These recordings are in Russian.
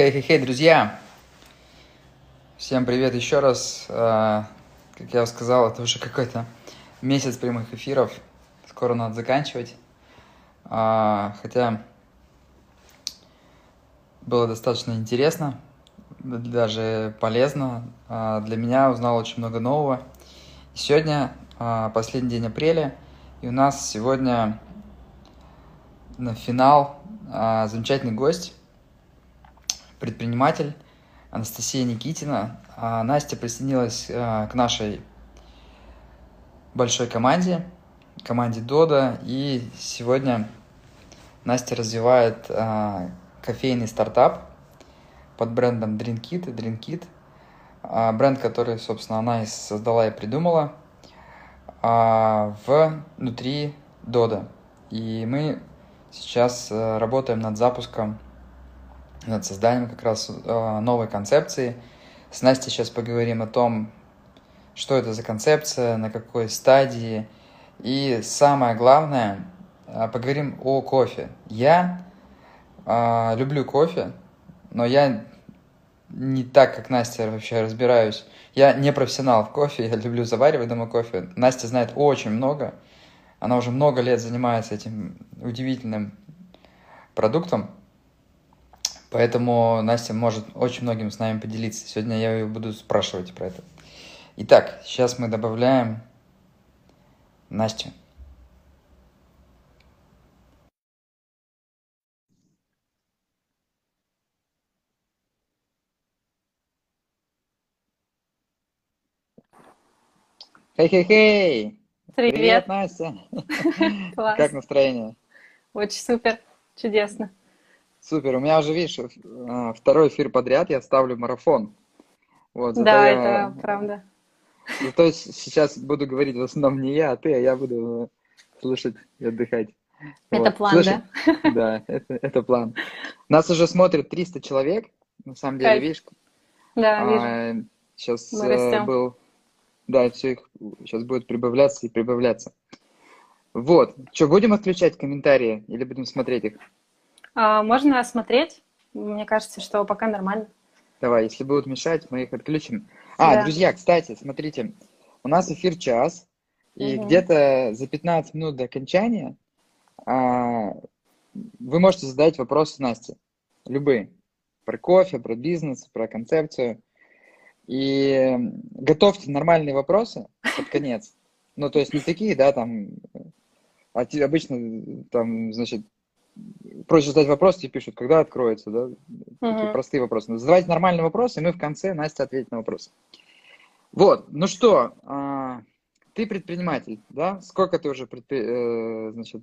Хей-хей-хей, друзья! Всем привет еще раз. А, как я сказал, это уже какой-то месяц прямых эфиров. Скоро надо заканчивать. А, хотя было достаточно интересно, даже полезно. А, для меня узнал очень много нового. Сегодня последний день апреля, и у нас сегодня на финал замечательный гость предприниматель Анастасия Никитина. А Настя присоединилась а, к нашей большой команде, команде Дода, и сегодня Настя развивает а, кофейный стартап под брендом Drinkit, Drinkit, бренд, который, собственно, она и создала и придумала внутри Дода. И мы сейчас работаем над запуском над созданием как раз э, новой концепции. С Настей сейчас поговорим о том, что это за концепция, на какой стадии. И самое главное, э, поговорим о кофе. Я э, люблю кофе, но я не так, как Настя вообще разбираюсь. Я не профессионал в кофе, я люблю заваривать дома кофе. Настя знает очень много. Она уже много лет занимается этим удивительным продуктом. Поэтому Настя может очень многим с нами поделиться. Сегодня я ее буду спрашивать про это. Итак, сейчас мы добавляем Настю. Хей-хей-хей! Привет. Привет, Настя! Класс. Как настроение? Очень супер, чудесно. Супер, у меня уже, видишь, э, второй эфир подряд я ставлю марафон. Вот, да, я... это правда. Ну, то есть сейчас буду говорить в основном не я, а ты, а я буду слушать и отдыхать. Это вот. план, Слушай, да? Да, это, это план. Нас уже смотрит 300 человек, на самом деле, Кайф. видишь? Да, а, вижу. Сейчас э, был... Да, все их сейчас будет прибавляться и прибавляться. Вот. Что, будем отключать комментарии или будем смотреть их? А, можно осмотреть. Мне кажется, что пока нормально. Давай, если будут мешать, мы их отключим. А, да. друзья, кстати, смотрите, у нас эфир час, и угу. где-то за 15 минут до окончания а, вы можете задать вопросы Насте, любые, про кофе, про бизнес, про концепцию. И готовьте нормальные вопросы под конец. Ну, то есть не такие, да, там, а обычно там, значит, проще задать вопрос, тебе пишут, когда откроется, да? Такие uh-huh. простые вопросы. Но задавайте нормальные вопросы, и мы в конце Настя ответит на вопрос. Вот, ну что, а, ты предприниматель, да? Сколько ты уже, предпри... э, значит,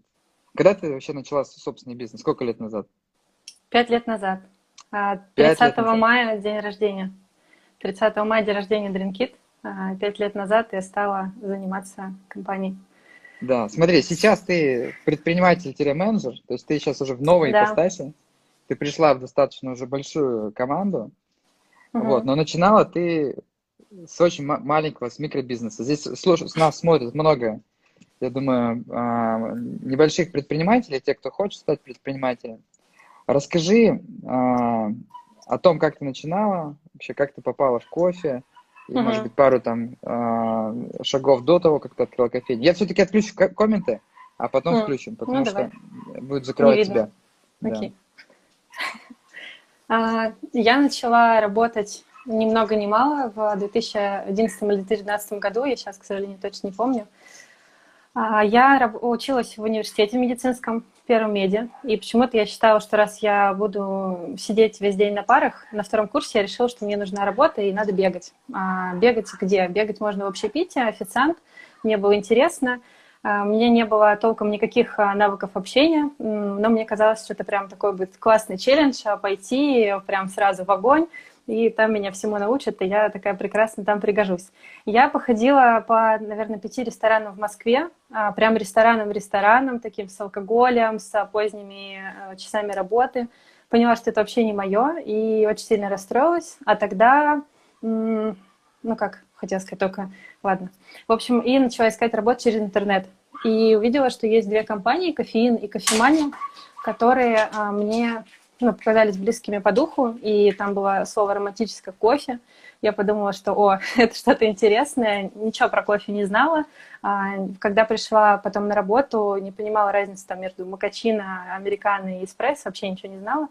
когда ты вообще начала собственный бизнес? Сколько лет назад? Пять лет назад. 30 а, назад. мая день рождения. 30 мая день рождения Drinkit. А, пять лет назад я стала заниматься компанией. Да, смотри, сейчас ты предприниматель-менеджер, то есть ты сейчас уже в новой да. ипостаси, ты пришла в достаточно уже большую команду, угу. вот, но начинала ты с очень маленького, с микробизнеса. Здесь слушай, нас смотрит много, я думаю, а, небольших предпринимателей, те, кто хочет стать предпринимателем. Расскажи а, о том, как ты начинала, вообще как ты попала в кофе, и, угу. может быть, пару там э, шагов до того, как ты открыла кофейню. Я все-таки отключу комменты, а потом mm. включим, потому ну, что давай. будет закрывать тебя. Окей. Да. Я начала работать ни много ни мало в 2011 или 2012 году, я сейчас, к сожалению, точно не помню. А, я училась в университете медицинском, первом меди, и почему-то я считала, что раз я буду сидеть весь день на парах, на втором курсе я решила, что мне нужна работа и надо бегать. А бегать где? Бегать можно в общепите, официант. Мне было интересно. А, меня не было толком никаких а, навыков общения, но мне казалось, что это прям такой будет классный челлендж, пойти прям сразу в огонь, и там меня всему научат, и я такая прекрасно там пригожусь. Я походила по, наверное, пяти ресторанам в Москве, а, прям рестораном-рестораном, таким с алкоголем, с поздними э, часами работы. Поняла, что это вообще не мое, и очень сильно расстроилась. А тогда, ну как, хотела сказать только, ладно. В общем, и начала искать работу через интернет. И увидела, что есть две компании, кофеин и кофемания, которые а, мне ну, показались близкими по духу, и там было слово романтическое кофе. Я подумала, что, о, это что-то интересное, ничего про кофе не знала. А, когда пришла потом на работу, не понимала разницы там между макачино, американо и эспрессо, вообще ничего не знала.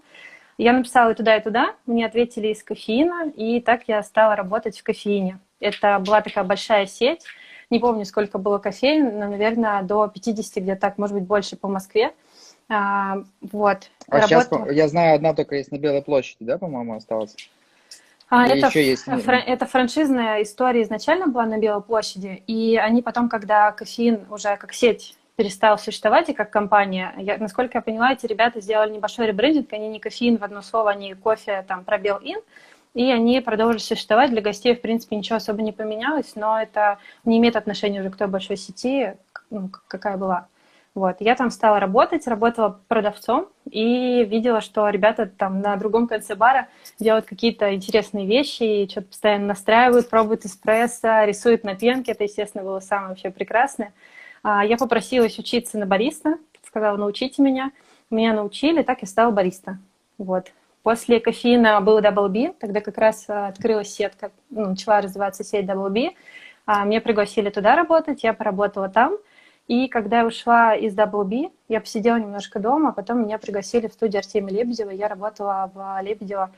Я написала и туда, и туда, мне ответили из кофеина, и так я стала работать в кофеине. Это была такая большая сеть, не помню, сколько было кофеин, но, наверное, до 50, где-то так, может быть, больше по Москве. А, вот. А Работа... сейчас, я знаю, одна только есть на Белой площади, да, по-моему, осталась? А, это, еще есть... фра- это франшизная история изначально была на Белой площади, и они потом, когда кофеин уже как сеть перестал существовать и как компания, я, насколько я поняла, эти ребята сделали небольшой ребрендинг, они не кофеин в одно слово, они кофе там пробел ин, и они продолжили существовать. Для гостей, в принципе, ничего особо не поменялось, но это не имеет отношения уже к той большой сети, ну, какая была. Вот. Я там стала работать, работала продавцом и видела, что ребята там на другом конце бара делают какие-то интересные вещи и что-то постоянно настраивают, пробуют эспрессо, рисуют на пенке. Это, естественно, было самое вообще прекрасное. А, я попросилась учиться на бариста, сказала, научите меня. Меня научили, так я стала бариста. Вот. После кофеина был Double B, тогда как раз а, открылась сетка, ну, начала развиваться сеть Double B. А, меня пригласили туда работать, я поработала там. И когда я ушла из Double B, я посидела немножко дома, а потом меня пригласили в студию Артемия Лебедева. Я работала в Лебедева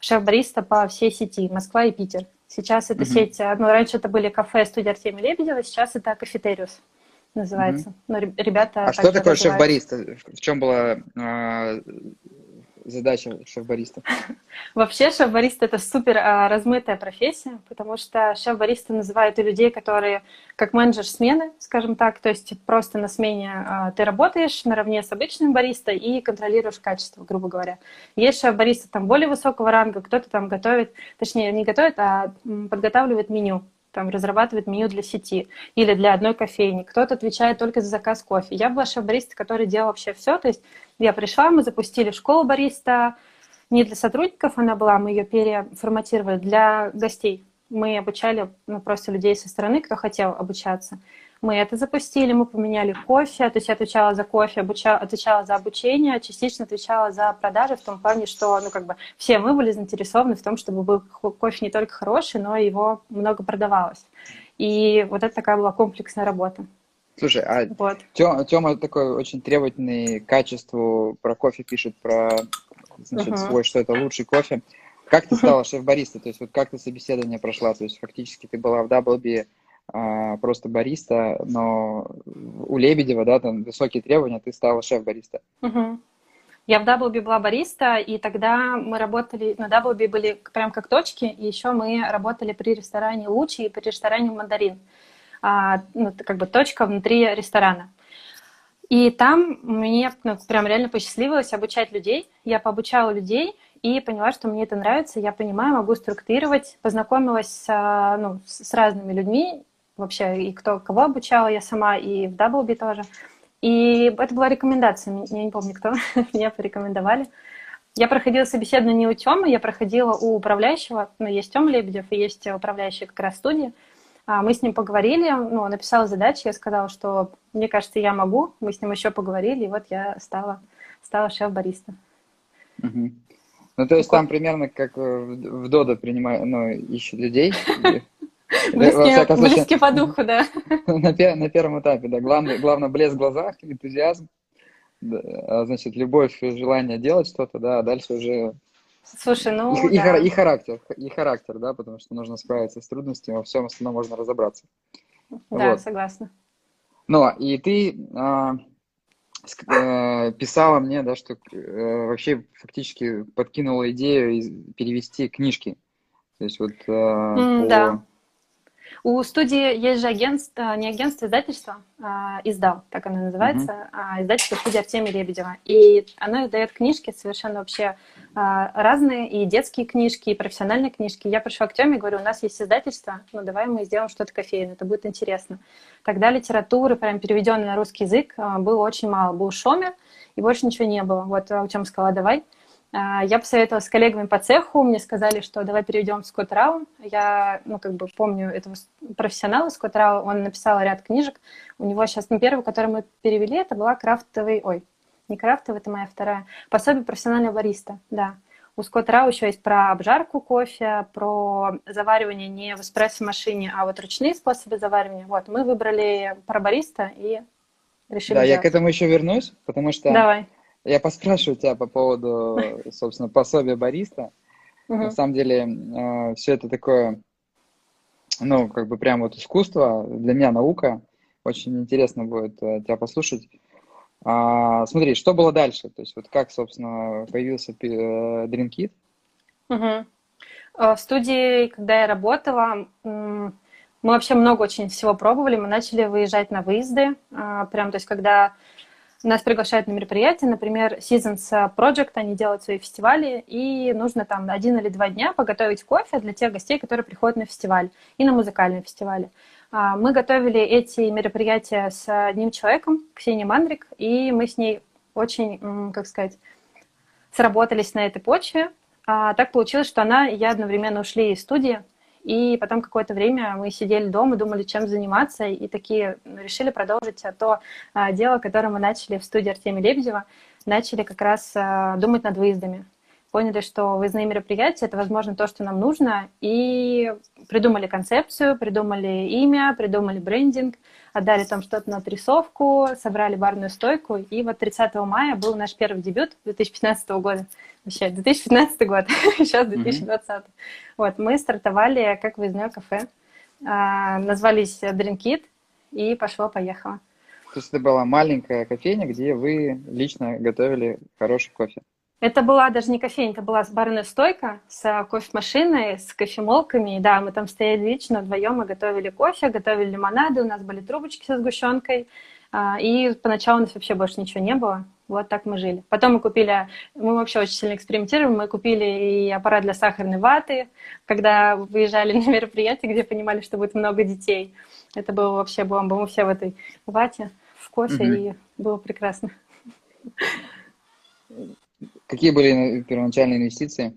шеф-бариста по всей сети Москва и Питер. Сейчас эта mm-hmm. сеть, ну, раньше это были кафе студия Артемия Лебедева, сейчас это кафетериус называется. Mm-hmm. Ну, ребята. А что такое шеф-бариста? В чем была а, задача шеф-бариста? Вообще шеф-бариста это супер а, размытая профессия, потому что шеф-бариста называют и людей, которые как менеджер смены, скажем так, то есть просто на смене а, ты работаешь наравне с обычным бариста и контролируешь качество, грубо говоря. Есть шеф-бариста там более высокого ранга, кто-то там готовит, точнее не готовит, а подготавливает меню там разрабатывает меню для сети или для одной кофейни. Кто-то отвечает только за заказ кофе. Я была шеф-бариста, который делал вообще все. То есть я пришла, мы запустили школу бариста. Не для сотрудников она была, мы ее переформатировали для гостей. Мы обучали ну, просто людей со стороны, кто хотел обучаться. Мы это запустили, мы поменяли кофе, то есть я отвечала за кофе, обучала, отвечала за обучение, частично отвечала за продажи в том плане, что ну, как бы все мы были заинтересованы в том, чтобы был кофе не только хороший, но и его много продавалось. И вот это такая была комплексная работа. Слушай, а вот. Тёма такой очень требовательный к качеству про кофе пишет, про значит, uh-huh. свой, что это лучший кофе. Как ты стала шеф-бариста? То есть вот как ты собеседование прошла? То есть фактически ты была в а, просто бариста, но у Лебедева, да, там высокие требования, ты стала шеф-бариста. Угу. Я в Даблби была бариста, и тогда мы работали, на Даблби были прям как точки, и еще мы работали при ресторане Лучи и при ресторане Мандарин. А, ну, как бы точка внутри ресторана. И там мне ну, прям реально посчастливилось обучать людей. Я пообучала людей и поняла, что мне это нравится, я понимаю, могу структурировать. Познакомилась с, ну, с разными людьми, вообще, и кто кого обучала, я сама, и в Даблби тоже. И это была рекомендация, я не помню, кто, меня порекомендовали. Я проходила собеседование не у Тёмы, я проходила у управляющего, ну, есть Тёма Лебедев и есть управляющий как раз студии. А, мы с ним поговорили, ну, написал задачи, я сказала, что мне кажется, я могу. Мы с ним еще поговорили, и вот я стала, стала шеф-бариста. Угу. Ну, то есть там примерно как в Додо принимают, ну, ищут людей, Близкие, близкие по духу, да. На, на первом этапе, да. Главное, главное блеск в глазах, энтузиазм, да, а, значит, любовь и желание делать что-то, да, а дальше уже... Слушай, ну и, да. и, и характер, и характер, да, потому что нужно справиться с трудностями, во всем остальном можно разобраться. Да, вот. согласна. Ну, и ты а, э, писала мне, да, что э, вообще фактически подкинула идею перевести книжки. То есть вот э, mm, по... Да у студии есть же агентство, не агентство, издательство, а, издал, так оно называется, mm-hmm. а, издательство студии Артемия Лебедева. И оно издает книжки совершенно вообще а, разные, и детские книжки, и профессиональные книжки. Я пришла к Теме и говорю, у нас есть издательство, ну давай мы сделаем что-то кофейное, это будет интересно. Тогда литературы, прям переведенной на русский язык, а, было очень мало. Был Шомер, и больше ничего не было. Вот у Тёма сказала, давай. А, я посоветовала с коллегами по цеху, мне сказали, что давай переведем Скотт Рау. Я, ну, как бы помню этого профессионала Скотт Рау, он написал ряд книжек. У него сейчас, ну, первый, который мы перевели, это была крафтовый, ой, не крафтовый, это моя вторая. Пособие профессионального бариста, да. У Скотт Рау еще есть про обжарку кофе, про заваривание не в эспрессо-машине, а вот ручные способы заваривания. Вот, мы выбрали про бариста и решили Да, делать. я к этому еще вернусь, потому что Давай. Я поспрашиваю тебя по поводу, собственно, пособия бариста. На самом деле, э, все это такое, ну, как бы прям вот искусство, для меня наука. Очень интересно будет э, тебя послушать. А, смотри, что было дальше? То есть вот как, собственно, появился э, Dream Kit? Угу. В студии, когда я работала, мы вообще много очень всего пробовали. Мы начали выезжать на выезды. А, прям, то есть, когда нас приглашают на мероприятие, например, Seasons Project, они делают свои фестивали, и нужно там один или два дня поготовить кофе для тех гостей, которые приходят на фестиваль и на музыкальные фестивали. А, мы готовили эти мероприятия с одним человеком, Ксенией Мандрик, и мы с ней очень, как сказать, сработались на этой почве. А так получилось, что она и я одновременно ушли из студии, и потом какое-то время мы сидели дома, думали, чем заниматься, и такие решили продолжить то а, дело, которое мы начали в студии Артемия Лебедева. Начали как раз а, думать над выездами поняли, что выездные мероприятия – это, возможно, то, что нам нужно, и придумали концепцию, придумали имя, придумали брендинг, отдали там что-то на отрисовку, собрали барную стойку, и вот 30 мая был наш первый дебют 2015 года. Вообще, 2015 год, сейчас 2020. Mm-hmm. Вот, мы стартовали как выездное кафе, а, назвались Drinkit, и пошло-поехало. То есть это была маленькая кофейня, где вы лично готовили хороший кофе? Это была даже не кофейня, это была барная стойка с кофемашиной, с кофемолками. И да, мы там стояли лично вдвоем, мы готовили кофе, готовили лимонады, у нас были трубочки со сгущенкой. А, и поначалу у нас вообще больше ничего не было. Вот так мы жили. Потом мы купили, мы вообще очень сильно экспериментируем, мы купили и аппарат для сахарной ваты, когда выезжали на мероприятие, где понимали, что будет много детей. Это было вообще бомба. Мы все в этой вате, в кофе, mm-hmm. и было прекрасно. Какие были первоначальные инвестиции?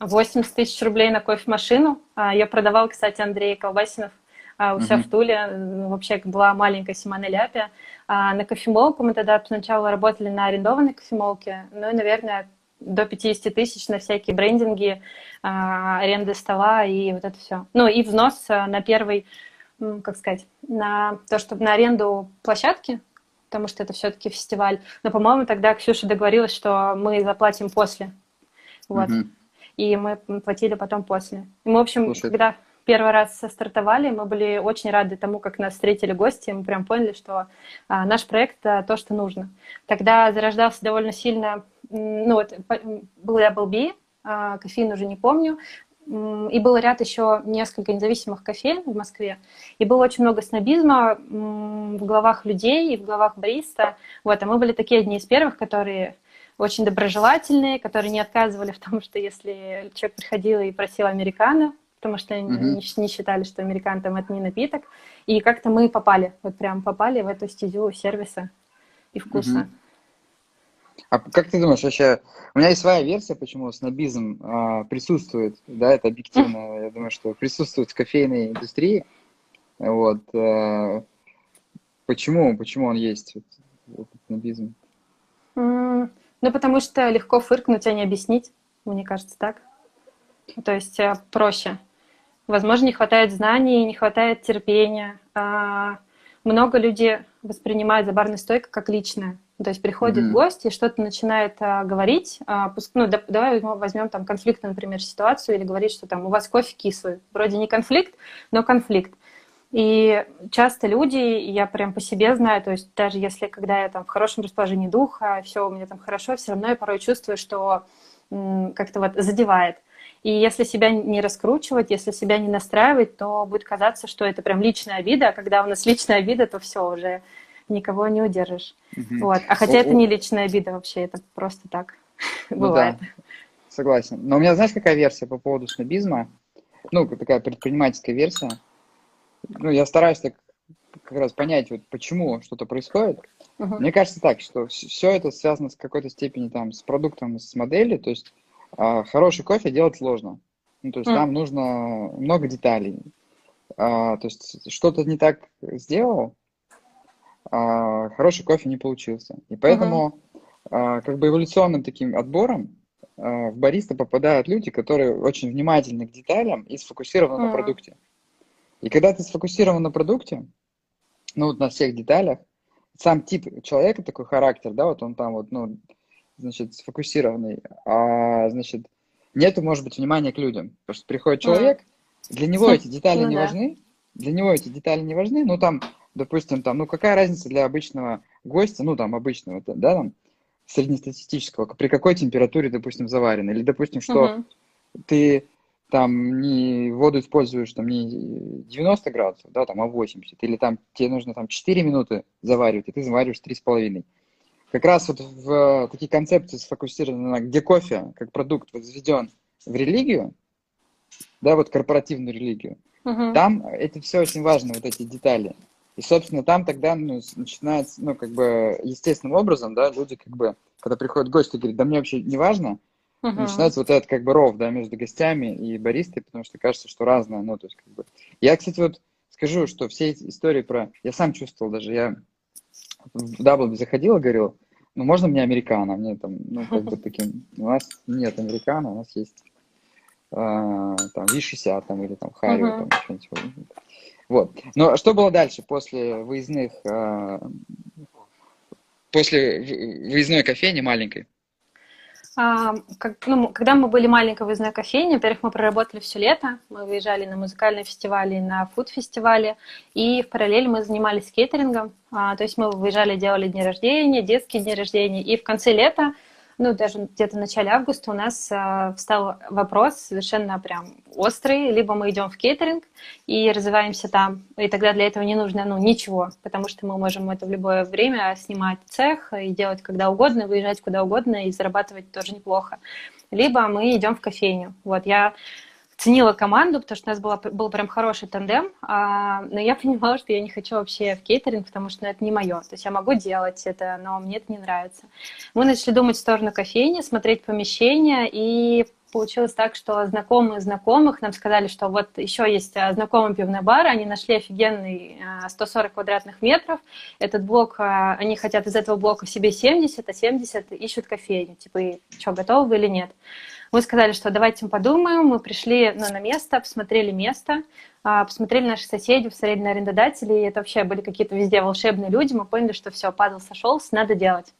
80 тысяч рублей на кофемашину. А, я продавал, кстати, Андрей Колбасинов у себя uh-huh. в Туле. Вообще была маленькая Симона Ляпия. А на кофемолку мы тогда сначала работали на арендованной кофемолке. Ну и, наверное, до 50 тысяч на всякие брендинги, аренды стола и вот это все. Ну и взнос на первый, как сказать, на то, чтобы на аренду площадки, потому что это все-таки фестиваль. Но, по-моему, тогда Ксюша договорилась, что мы заплатим после. Вот. Угу. И мы платили потом после. И мы, в общем, Слушай. когда первый раз стартовали, мы были очень рады тому, как нас встретили гости. Мы прям поняли, что а, наш проект а, то, что нужно. Тогда зарождался довольно сильно, ну вот, был Applebee, а, кофеин уже не помню, и был ряд еще несколько независимых кофеин в Москве, и было очень много снобизма в головах людей и в головах бариста. Вот, а мы были такие одни из первых, которые очень доброжелательные, которые не отказывали в том, что если человек приходил и просил американо, потому что mm-hmm. не, не считали, что американ там это не напиток. И как-то мы попали, вот прям попали в эту стезю сервиса и вкуса. Mm-hmm. А как ты думаешь, вообще, у меня есть своя версия, почему снобизм а, присутствует, да, это объективно, я думаю, что присутствует в кофейной индустрии, вот, а, почему, почему он есть, вот, этот снобизм? Mm, ну, потому что легко фыркнуть, а не объяснить, мне кажется, так, то есть а, проще. Возможно, не хватает знаний, не хватает терпения, а, много людей воспринимают за барной стойкой как личное, то есть приходит mm-hmm. гость и что-то начинает а, говорить. А, ну, да, давай возьмем там конфликтную, например, ситуацию или говорит, что там у вас кофе кислый. Вроде не конфликт, но конфликт. И часто люди, я прям по себе знаю, то есть даже если когда я там в хорошем расположении духа, все у меня там хорошо, все равно я порой чувствую, что как-то вот задевает. И если себя не раскручивать, если себя не настраивать, то будет казаться, что это прям личная обида, а когда у нас личная обида, то все уже никого не удержишь. Угу. Вот. А хотя О, это не личная обида вообще, это просто так ну бывает. Да. Согласен. Но у меня, знаешь, какая версия по поводу снобизма? Ну, такая предпринимательская версия. Ну, я стараюсь так как раз понять, вот почему что-то происходит. Uh-huh. Мне кажется так, что все это связано с какой-то степени там с продуктом, с моделью. То есть а, хороший кофе делать сложно. Ну, то есть uh-huh. там нужно много деталей. А, то есть что-то не так сделал, а, хороший кофе не получился. И поэтому а, как бы эволюционным таким отбором а, в бариста попадают люди, которые очень внимательны к деталям и сфокусированы на продукте. И когда ты сфокусирован на продукте, ну вот на всех деталях, сам тип человека, такой характер, да, вот он там вот, ну, значит, сфокусированный, а, значит, нету, может быть, внимания к людям. Потому что приходит человек, для него эти детали ну, не да. важны, для него эти детали не важны, ну, там, допустим, там, ну, какая разница для обычного гостя, ну, там, обычного, да, там, среднестатистического, при какой температуре, допустим, заварено, или, допустим, что uh-huh. ты там не воду используешь там не 90 градусов, да, там, а 80, или там тебе нужно там 4 минуты заваривать, и ты завариваешь 3,5. Как раз вот в такие концепции сфокусированы на где кофе как продукт возведен в религию, да, вот корпоративную религию, uh-huh. там это все очень важно, вот эти детали. И, собственно, там тогда ну, начинается, ну, как бы, естественным образом, да, люди, как бы, когда приходят гости, говорят, да мне вообще не важно, uh-huh. начинается вот этот, как бы, ров, да, между гостями и баристой, потому что кажется, что разное, ну, то есть, как бы. Я, кстати, вот скажу, что все эти истории про... Я сам чувствовал даже, я в Даблби заходил и говорил, ну, можно мне американо? Мне там, ну, как бы таким... У нас нет американо, у нас есть э, там Ви-60 там, или там Харри, uh-huh. там что-нибудь. Вот. Но что было дальше после выездных, э, после выездной кофейни маленькой? А, как, ну, когда мы были маленькой выездной кофейней, во-первых, мы проработали все лето, мы выезжали на музыкальные фестивали, на фуд-фестивали, и в параллель мы занимались кейтерингом, а, то есть мы выезжали, делали дни рождения, детские дни рождения, и в конце лета ну, даже где-то в начале августа у нас э, встал вопрос совершенно прям острый. Либо мы идем в кейтеринг и развиваемся там, и тогда для этого не нужно, ну, ничего, потому что мы можем это в любое время снимать цех и делать когда угодно, выезжать куда угодно и зарабатывать тоже неплохо. Либо мы идем в кофейню. Вот, я ценила команду, потому что у нас была, был прям хороший тандем, а, но я понимала, что я не хочу вообще в кейтеринг, потому что ну, это не мое. То есть я могу делать это, но мне это не нравится. Мы начали думать в сторону кофейни, смотреть помещения, и получилось так, что знакомые знакомых нам сказали, что вот еще есть а, знакомый пивной бар, они нашли офигенный 140 а, квадратных метров. Этот блок, а, они хотят из этого блока себе 70, а 70 ищут кофейню. Типа, что, готовы вы или нет? Мы сказали, что давайте мы подумаем. Мы пришли ну, на место, посмотрели место, а, посмотрели наших соседей, посмотрели на арендодателей. Это вообще были какие-то везде волшебные люди. Мы поняли, что все, падал, сошелся, надо делать.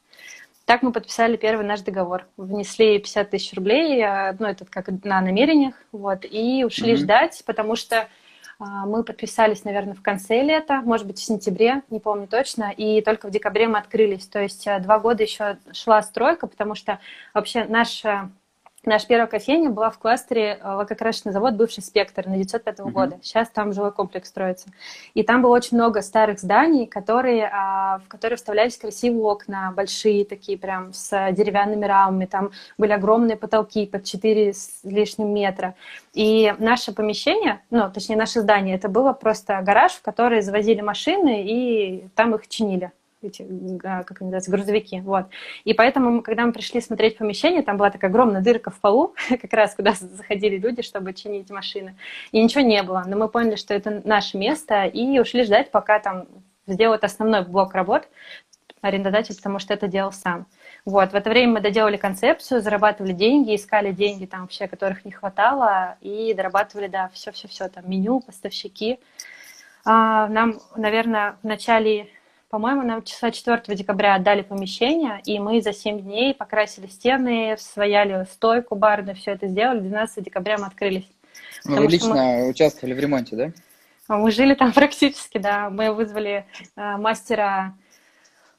Так мы подписали первый наш договор. Внесли 50 тысяч рублей, а, ну, это как на намерениях, вот, и ушли mm-hmm. ждать, потому что а, мы подписались, наверное, в конце лета, может быть, в сентябре, не помню точно, и только в декабре мы открылись. То есть два года еще шла стройка, потому что вообще наша Наша первая кофейня была в кластере э, лакокрасочный завод бывший «Спектр» на 905 mm-hmm. года. Сейчас там жилой комплекс строится. И там было очень много старых зданий, которые, а, в которые вставлялись красивые окна, большие такие прям с деревянными рамами. Там были огромные потолки под 4 с лишним метра. И наше помещение, ну, точнее, наше здание, это было просто гараж, в который завозили машины и там их чинили эти, а, как они называются, грузовики, вот. И поэтому, когда мы пришли смотреть помещение, там была такая огромная дырка в полу, как раз куда заходили люди, чтобы чинить машины, и ничего не было. Но мы поняли, что это наше место, и ушли ждать, пока там сделают основной блок работ арендодатель, потому что это делал сам. Вот, в это время мы доделали концепцию, зарабатывали деньги, искали деньги там вообще, которых не хватало, и дорабатывали, да, все-все-все, там меню, поставщики. А, нам, наверное, в начале по-моему, нам числа 4 декабря отдали помещение, и мы за 7 дней покрасили стены, свояли стойку барную, все это сделали. 12 декабря мы открылись. Ну, вы лично мы... участвовали в ремонте, да? Мы жили там практически, да. Мы вызвали э, мастера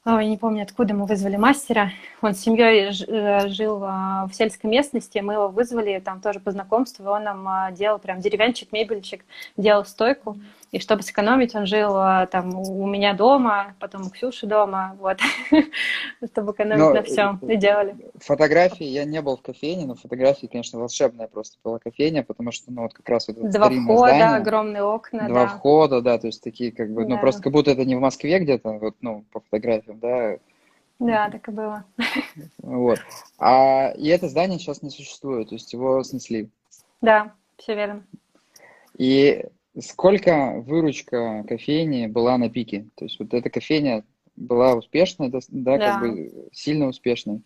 я не помню, откуда мы вызвали мастера. Он с семьей э, жил а, в сельской местности, мы его вызвали там тоже по знакомству, он нам а, делал прям деревянчик, мебельчик, делал стойку. И чтобы сэкономить, он жил а, там у меня дома, потом у Ксюши дома, вот, чтобы экономить но, на всем. И делали. Фотографии, я не был в кофейне, но фотографии, конечно, волшебная просто была кофейня, потому что, ну, вот как раз вот Два входа, здание, огромные окна, Два да. входа, да, то есть такие как бы, ну, да. ну, просто как будто это не в Москве где-то, вот, ну, по фотографиям, да. Да, так и было. Вот. А, и это здание сейчас не существует, то есть его снесли. Да, все верно. И сколько выручка кофейни была на пике? То есть вот эта кофейня была успешной, да, да, как бы сильно успешной.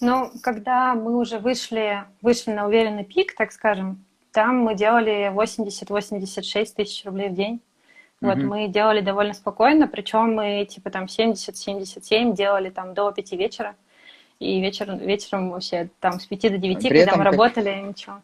Ну, когда мы уже вышли, вышли на уверенный пик, так скажем, там мы делали 80-86 тысяч рублей в день. Вот mm мы делали довольно спокойно, причем мы типа там 70-77 делали там до 5 вечера. И вечером, вечером вообще там с 5 до 9, При когда мы как... работали, ничего.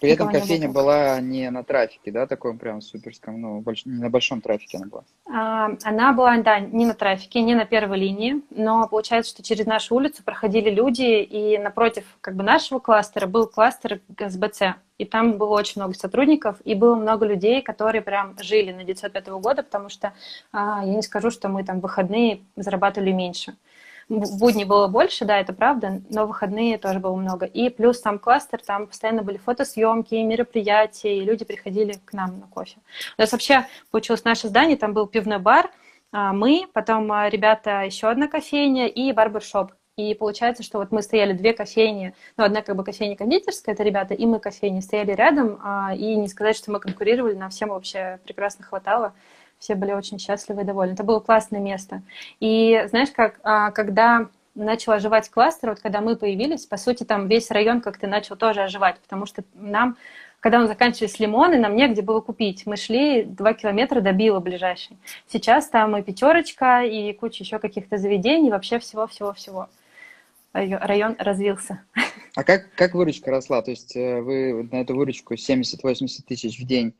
При этом кофейня не была не на трафике, да, таком прям суперском, ну, больш... не на большом трафике она была? А, она была, да, не на трафике, не на первой линии, но получается, что через нашу улицу проходили люди, и напротив как бы нашего кластера был кластер СБЦ, и там было очень много сотрудников, и было много людей, которые прям жили на 905 года, потому что а, я не скажу, что мы там выходные зарабатывали меньше в будни было больше, да, это правда, но выходные тоже было много. И плюс сам кластер, там постоянно были фотосъемки, мероприятия, и люди приходили к нам на кофе. У нас вообще получилось наше здание, там был пивной бар, а, мы, потом а, ребята, еще одна кофейня и барбершоп. И получается, что вот мы стояли две кофейни, ну, одна как бы кофейня кондитерская, это ребята, и мы кофейни стояли рядом, а, и не сказать, что мы конкурировали, нам всем вообще прекрасно хватало все были очень счастливы и довольны. Это было классное место. И знаешь, как, а, когда начал оживать кластер, вот когда мы появились, по сути, там весь район как-то начал тоже оживать, потому что нам, когда мы заканчивались лимоны, нам негде было купить. Мы шли два километра до Била ближайший. Сейчас там и пятерочка, и куча еще каких-то заведений, вообще всего-всего-всего. Район развился. А как, как выручка росла? То есть э, вы на эту выручку 70-80 тысяч в день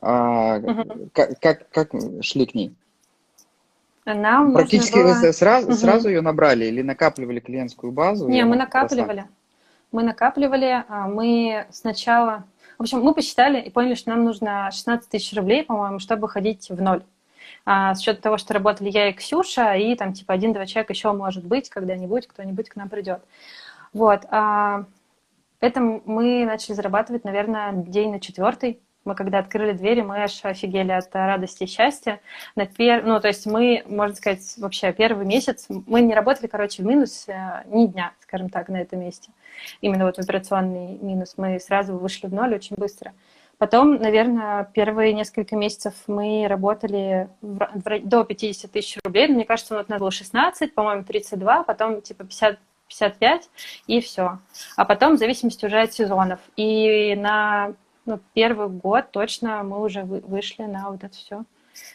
а, угу. как, как, как шли к ней? Нам Практически было... вы сразу, угу. сразу ее набрали или накапливали клиентскую базу? Не, мы накапливали. Росла? Мы накапливали, мы сначала... В общем, мы посчитали и поняли, что нам нужно 16 тысяч рублей, по-моему, чтобы ходить в ноль. А, с учетом того, что работали я и Ксюша, и там типа один-два человека еще может быть, когда-нибудь кто-нибудь к нам придет. Вот. А, это мы начали зарабатывать, наверное, день на четвертый. Мы когда открыли двери, мы аж офигели от радости и счастья. На пер... Ну, то есть мы, можно сказать, вообще первый месяц, мы не работали, короче, в минус э, ни дня, скажем так, на этом месте. Именно вот операционный минус. Мы сразу вышли в ноль очень быстро. Потом, наверное, первые несколько месяцев мы работали в, в, до 50 тысяч рублей. Мне кажется, вот надо было 16, по-моему, 32, потом типа 50 55 и все. А потом в зависимости уже от сезонов. И на ну, первый год точно мы уже вышли на вот это все,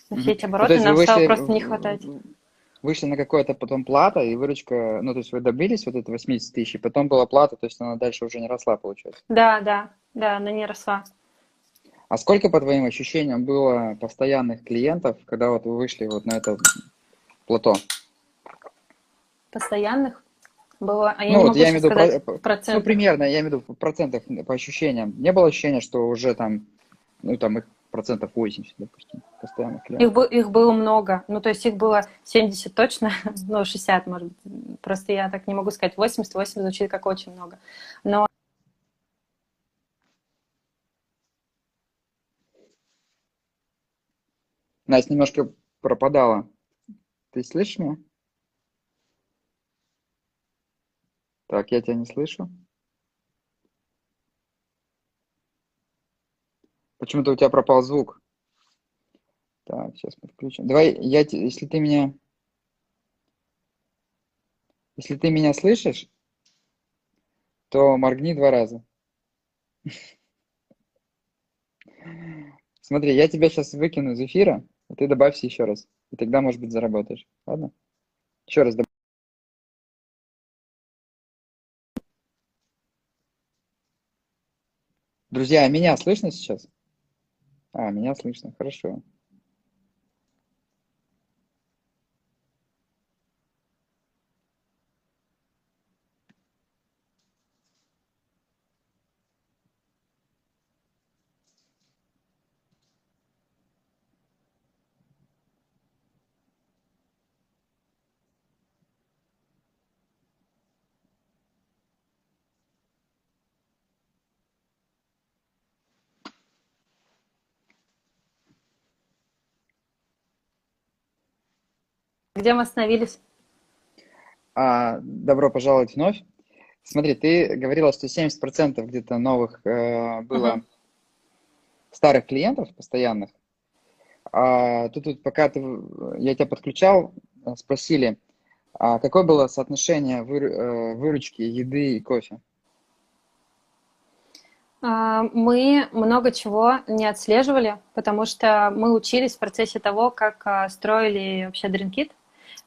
на все эти обороты, ну, нам вышли, стало просто не хватать. Вышли на какое-то потом плата, и выручка, ну, то есть вы добились вот это 80 тысяч, и потом была плата, то есть она дальше уже не росла, получается? Да, да, да, она не росла. А сколько, по твоим ощущениям, было постоянных клиентов, когда вот вы вышли вот на это плато? Постоянных? Было, а я ну, не вот я имею в виду процент. Ну, примерно, я имею в виду в процентах по ощущениям. Не было ощущения, что уже там, ну, там их процентов 80, допустим, постоянно клиентов. Их, их было много. Ну, то есть их было 70 точно, ну, 60, может быть. Просто я так не могу сказать. 80, 80 звучит как очень много. Но Настя немножко пропадала. Ты слышишь меня? Так, я тебя не слышу. Почему-то у тебя пропал звук. Так, сейчас мы включим. Давай, я, если ты меня... Если ты меня слышишь, то моргни два раза. Смотри, я тебя сейчас выкину из эфира, а ты добавься еще раз. И тогда, может быть, заработаешь. Ладно? Еще раз добавь. Друзья, а меня слышно сейчас? А, меня слышно, хорошо. Где мы остановились? А, добро пожаловать вновь. Смотри, ты говорила, что 70% где-то новых э, было uh-huh. старых клиентов постоянных. А тут, тут пока ты, я тебя подключал, спросили, а какое было соотношение выручки еды и кофе? А, мы много чего не отслеживали, потому что мы учились в процессе того, как а, строили вообще Drinkit.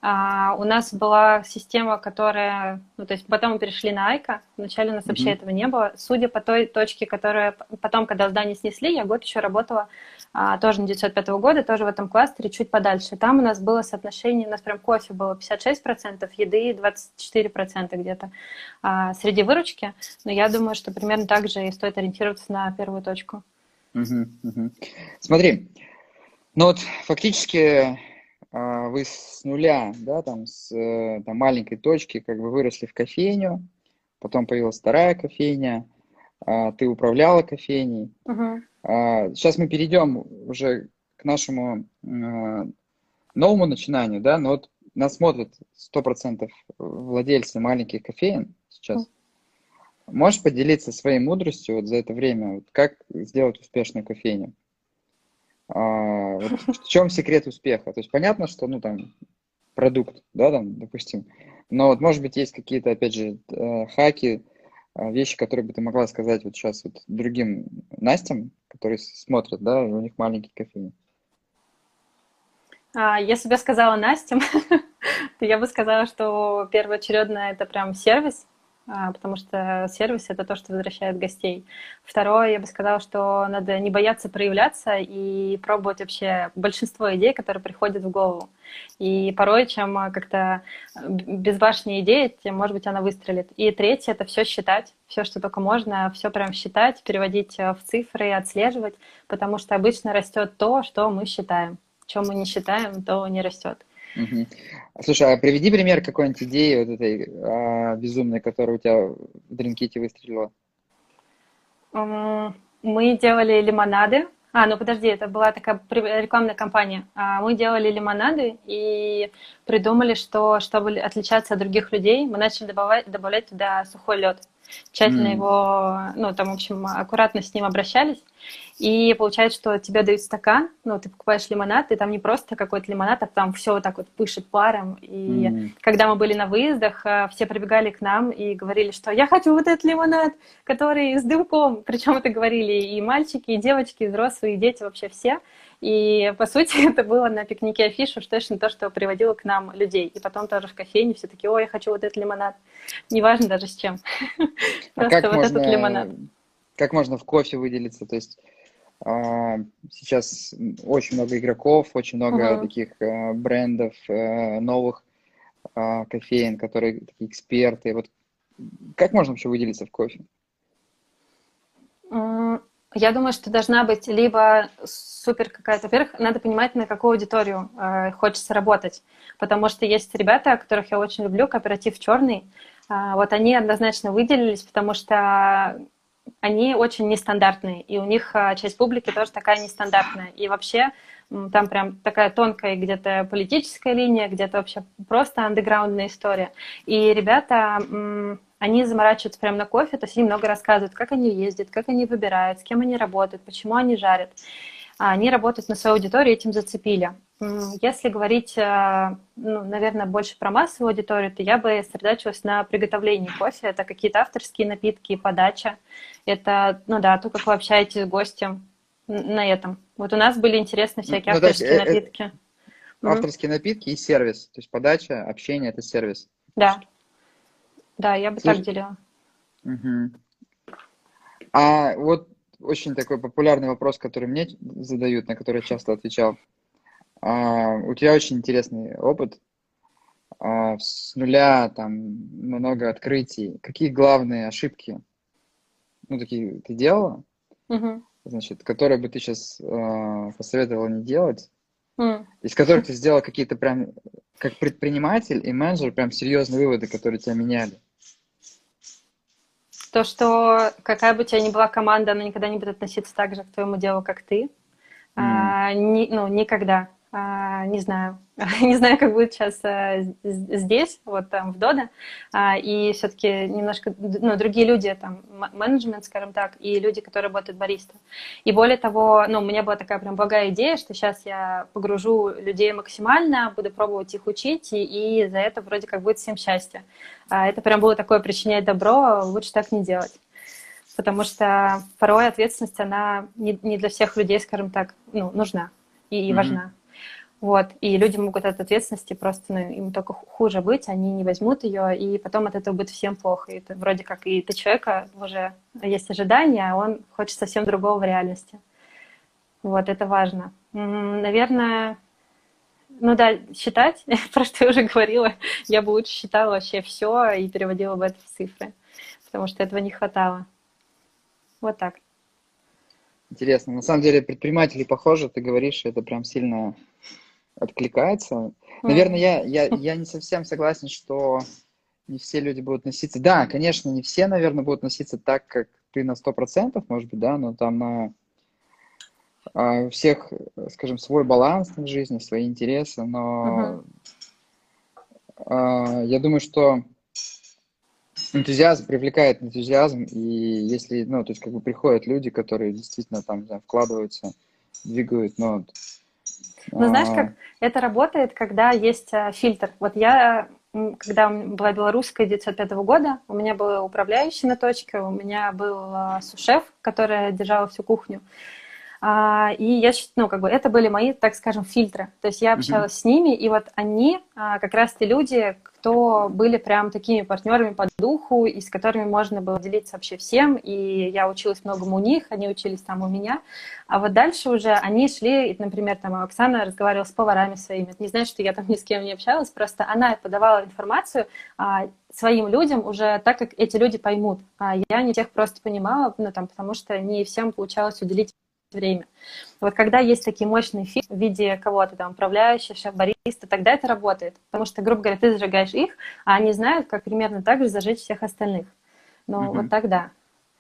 А, у нас была система, которая, ну, то есть потом мы перешли на Айка, вначале у нас mm-hmm. вообще этого не было. Судя по той точке, которая потом, когда здание снесли, я год еще работала а, тоже на 905 года, тоже в этом кластере, чуть подальше. Там у нас было соотношение, у нас прям кофе было 56%, еды 24% где-то а, среди выручки. Но я думаю, что примерно так же и стоит ориентироваться на первую точку. Угу, угу. Смотри, ну вот фактически вы с нуля, да, там, с э, там, маленькой точки, как бы выросли в кофейню, потом появилась вторая кофейня, а, ты управляла кофейней. Uh-huh. Сейчас мы перейдем уже к нашему новому начинанию, да, но вот нас смотрят 100% владельцы маленьких кофеин сейчас. Можешь поделиться своей мудростью вот за это время, вот как сделать успешную кофейню? А, вот в чем секрет успеха? То есть понятно, что, ну, там, продукт, да, там, допустим, но вот, может быть, есть какие-то, опять же, э, хаки, э, вещи, которые бы ты могла сказать вот сейчас вот другим Настям, которые смотрят, да, и у них маленький кофейни. А, если бы я сказала Настям, то я бы сказала, что первоочередно это прям сервис, а, потому что сервис — это то, что возвращает гостей. Второе, я бы сказала, что надо не бояться проявляться и пробовать вообще большинство идей, которые приходят в голову. И порой, чем как-то безбашенная идея, тем, может быть, она выстрелит. И третье — это все считать, все, что только можно, все прям считать, переводить в цифры, отслеживать, потому что обычно растет то, что мы считаем. Чем мы не считаем, то не растет. Угу. Слушай, а приведи пример какой-нибудь идеи вот этой а, безумной, которая у тебя в Дринките выстрелила. Мы делали лимонады. А, ну подожди, это была такая рекламная кампания. А, мы делали лимонады и придумали, что чтобы отличаться от других людей, мы начали добавлять, добавлять туда сухой лед тщательно mm. его, ну, там, в общем, аккуратно с ним обращались. И получается, что тебе дают стакан, ну, ты покупаешь лимонад, и там не просто какой-то лимонад, а там все вот так вот пышет паром. И mm. когда мы были на выездах, э, все прибегали к нам и говорили, что я хочу вот этот лимонад, который с дымком. Причем это говорили и мальчики, и девочки, и взрослые, и дети, вообще все. И, по сути, это было на пикнике афишу, что точно то, что приводило к нам людей. И потом тоже в кофейне все таки ой, я хочу вот этот лимонад. Неважно даже с чем. А Просто вот можно, этот лимонад. Как можно в кофе выделиться? То есть а, сейчас очень много игроков, очень много угу. таких а, брендов а, новых а, кофеин, которые такие эксперты. Вот как можно вообще выделиться в кофе? Я думаю, что должна быть либо супер какая-то... Во-первых, надо понимать, на какую аудиторию э, хочется работать. Потому что есть ребята, которых я очень люблю, кооператив черный. Э, вот они однозначно выделились, потому что они очень нестандартные. И у них э, часть публики тоже такая нестандартная. И вообще там прям такая тонкая где-то политическая линия, где-то вообще просто андеграундная история. И ребята они заморачиваются прямо на кофе, то есть они много рассказывают, как они ездят, как они выбирают, с кем они работают, почему они жарят. А они работают на свою аудиторию, этим зацепили. Если говорить, э, ну, наверное, больше про массовую аудиторию, то я бы сосредоточилась на приготовлении кофе. Это какие-то авторские напитки, подача. Это, ну да, то, как вы общаетесь с гостем на этом. Вот у нас были интересны всякие ну, авторские есть, э, напитки. Авторские mm напитки и сервис. То есть подача, общение – это сервис. Да. Да, я бы Слушай, так делила. Угу. А вот очень такой популярный вопрос, который мне задают, на который я часто отвечал. А, у тебя очень интересный опыт. А, с нуля там много открытий. Какие главные ошибки, ну, такие ты делала, угу. значит, которые бы ты сейчас а, посоветовала не делать, mm. из которых ты сделала какие-то прям, как предприниматель и менеджер, прям серьезные выводы, которые тебя меняли? То, что какая бы у тебя ни была команда, она никогда не будет относиться так же к твоему делу, как ты. Mm. А, ни, ну, никогда. А, не знаю, не знаю, как будет сейчас а, здесь, вот там в Дода, а, и все-таки немножко, ну, другие люди, там, менеджмент, скажем так, и люди, которые работают бариста. И более того, ну, у меня была такая прям благая идея, что сейчас я погружу людей максимально, буду пробовать их учить, и, и за это вроде как будет всем счастье. Это прям было такое причинять добро, лучше так не делать потому что порой ответственность, она не, не для всех людей, скажем так, ну, нужна и, и mm-hmm. Вот, и люди могут от ответственности просто, ну, им только хуже быть, они не возьмут ее, и потом от этого будет всем плохо. И это вроде как и ты человека уже есть ожидания, а он хочет совсем другого в реальности. Вот, это важно. Наверное, ну да, считать, про что я уже говорила, я бы лучше считала вообще все и переводила бы это в цифры, потому что этого не хватало. Вот так. Интересно. На самом деле предприниматели похожи, ты говоришь, это прям сильно откликается. Наверное, я, я, я не совсем согласен, что не все люди будут носиться. Да, конечно, не все, наверное, будут носиться так, как ты на 100%, может быть, да, но там на а, у всех, скажем, свой баланс в жизни, свои интересы, но uh-huh. я думаю, что энтузиазм привлекает энтузиазм, и если, ну, то есть как бы приходят люди, которые действительно там знаю, вкладываются, двигают, но ну, знаешь, как это работает, когда есть э, фильтр. Вот я, когда была белорусская 905 года, у меня был управляющий на точке, у меня был э, сушеф, который держал всю кухню. А, и я, ну, как бы это были мои, так скажем, фильтры. То есть я общалась mm-hmm. с ними, и вот они а, как раз те люди, кто были прям такими партнерами по духу, и с которыми можно было делиться вообще всем. И я училась многому у них, они учились там у меня. А вот дальше уже они шли, например, там Оксана разговаривала с поварами своими. Это не значит, что я там ни с кем не общалась, просто она подавала информацию а, своим людям уже так, как эти люди поймут. А я не тех просто понимала, ну, там, потому что не всем получалось уделить время. Вот когда есть такие мощные фильмы в виде кого-то там, управляющего, шеф-бариста, тогда это работает. Потому что, грубо говоря, ты зажигаешь их, а они знают, как примерно так же зажечь всех остальных. Ну, mm вот тогда.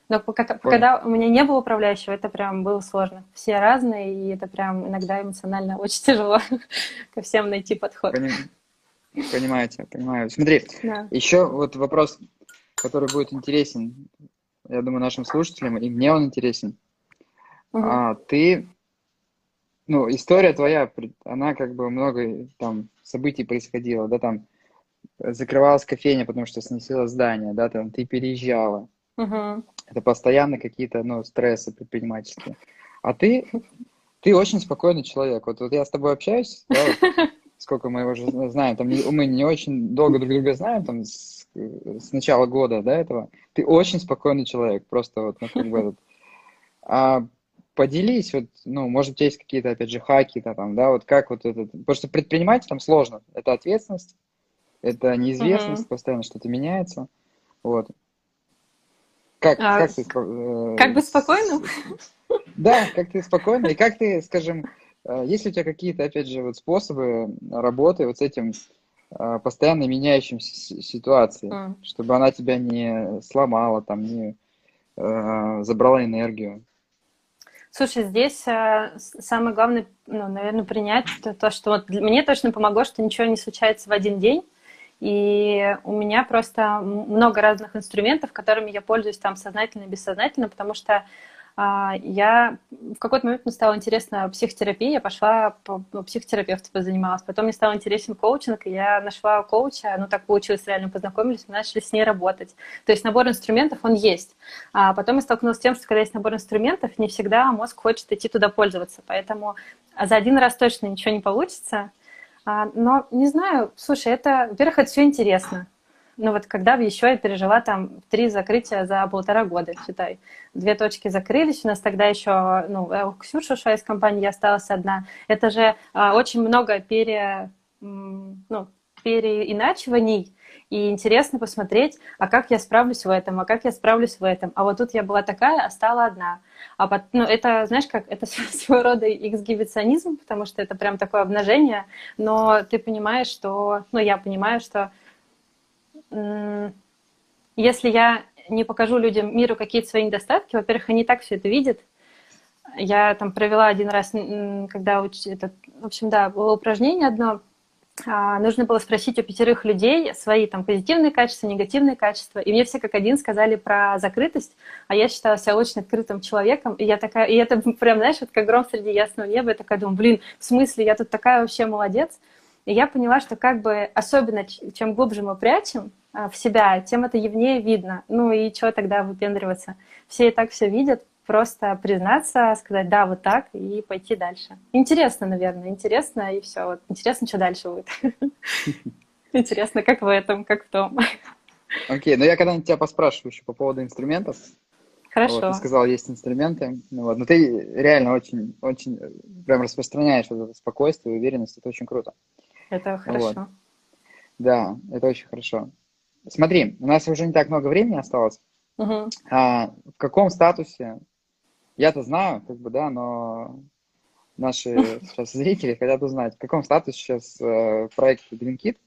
Но пока, когда у меня не было управляющего, это прям было сложно. Все разные, и это прям иногда эмоционально очень тяжело ко всем найти подход. Понимаю тебя, понимаю. Смотри, да. еще вот вопрос, который будет интересен, я думаю, нашим слушателям, и мне он интересен. Угу. А, ты, ну, история твоя, она как бы много там событий происходило, да, там закрывалась кофейня, потому что сносила здание, да, там ты переезжала. Угу. Это постоянно какие-то, ну, стрессы предпринимательские. А ты, ты очень спокойный человек. Вот, вот я с тобой общаюсь, да, вот, сколько мы уже знаем, там мы не очень долго друг друга знаем, там с, с начала года, да, этого. Ты очень спокойный человек, просто вот, ну, как бы этот. А поделись, вот, ну, может, у тебя есть какие-то, опять же, хаки, -то там, да, вот как вот это, потому что предпринимать там сложно, это ответственность, это неизвестность, mm-hmm. постоянно что-то меняется, вот. Как, а, как ты... Э, как быть спокойным? Да, как ты спокойно, и как ты, скажем, э, есть ли у тебя какие-то, опять же, вот способы работы вот с этим э, постоянно меняющимся ситуацией, mm. чтобы она тебя не сломала, там, не э, забрала энергию? Слушай, здесь э, самое главное, ну, наверное, принять то, то, что вот мне точно помогло, что ничего не случается в один день. И у меня просто много разных инструментов, которыми я пользуюсь там сознательно и бессознательно, потому что я в какой-то момент мне стало интересно психотерапия, я пошла по ну, психотерапевту позанималась. Потом мне стал интересен коучинг, и я нашла коуча, ну так получилось, реально познакомились, мы начали с ней работать. То есть набор инструментов, он есть. А потом я столкнулась с тем, что когда есть набор инструментов, не всегда мозг хочет идти туда пользоваться. Поэтому за один раз точно ничего не получится. А, но не знаю, слушай, это, во-первых, это все интересно. Ну вот когда еще я пережила там три закрытия за полтора года, считай. Две точки закрылись, у нас тогда еще, ну, э, Ксюша ушла из компании, я осталась одна. Это же а, очень много пере, ну, переиначиваний, и интересно посмотреть, а как я справлюсь в этом, а как я справлюсь в этом. А вот тут я была такая, а стала одна. А под, ну, это, знаешь, как, это своего рода эксгибиционизм, потому что это прям такое обнажение, но ты понимаешь, что, ну, я понимаю, что если я не покажу людям, миру какие-то свои недостатки, во-первых, они так все это видят, Я там провела один раз, когда уч... это, в общем, да, было упражнение одно, а, нужно было спросить у пятерых людей свои там позитивные качества, негативные качества, и мне все как один сказали про закрытость, а я считала себя очень открытым человеком, и я такая, и это прям, знаешь, вот как гром среди ясного неба, я такая думаю, блин, в смысле, я тут такая вообще молодец, и я поняла, что как бы особенно чем глубже мы прячем а, в себя, тем это явнее видно, ну и что тогда выпендриваться, все и так все видят, просто признаться, сказать, да, вот так, и пойти дальше. Интересно, наверное, интересно, и все. Вот интересно, что дальше будет. Интересно, как в этом, как в том. Окей, ну я когда-нибудь тебя поспрашиваю еще по поводу инструментов. Хорошо. Вот, ты сказал, есть инструменты. Ну, вот, но ты реально очень, очень прям распространяешь вот это спокойствие, уверенность. Это очень круто. Это хорошо. Вот. Да, это очень хорошо. Смотри, у нас уже не так много времени осталось. Угу. А, в каком статусе я-то знаю, как бы, да, но наши сейчас зрители хотят узнать, в каком статусе сейчас э, проект DreamKit,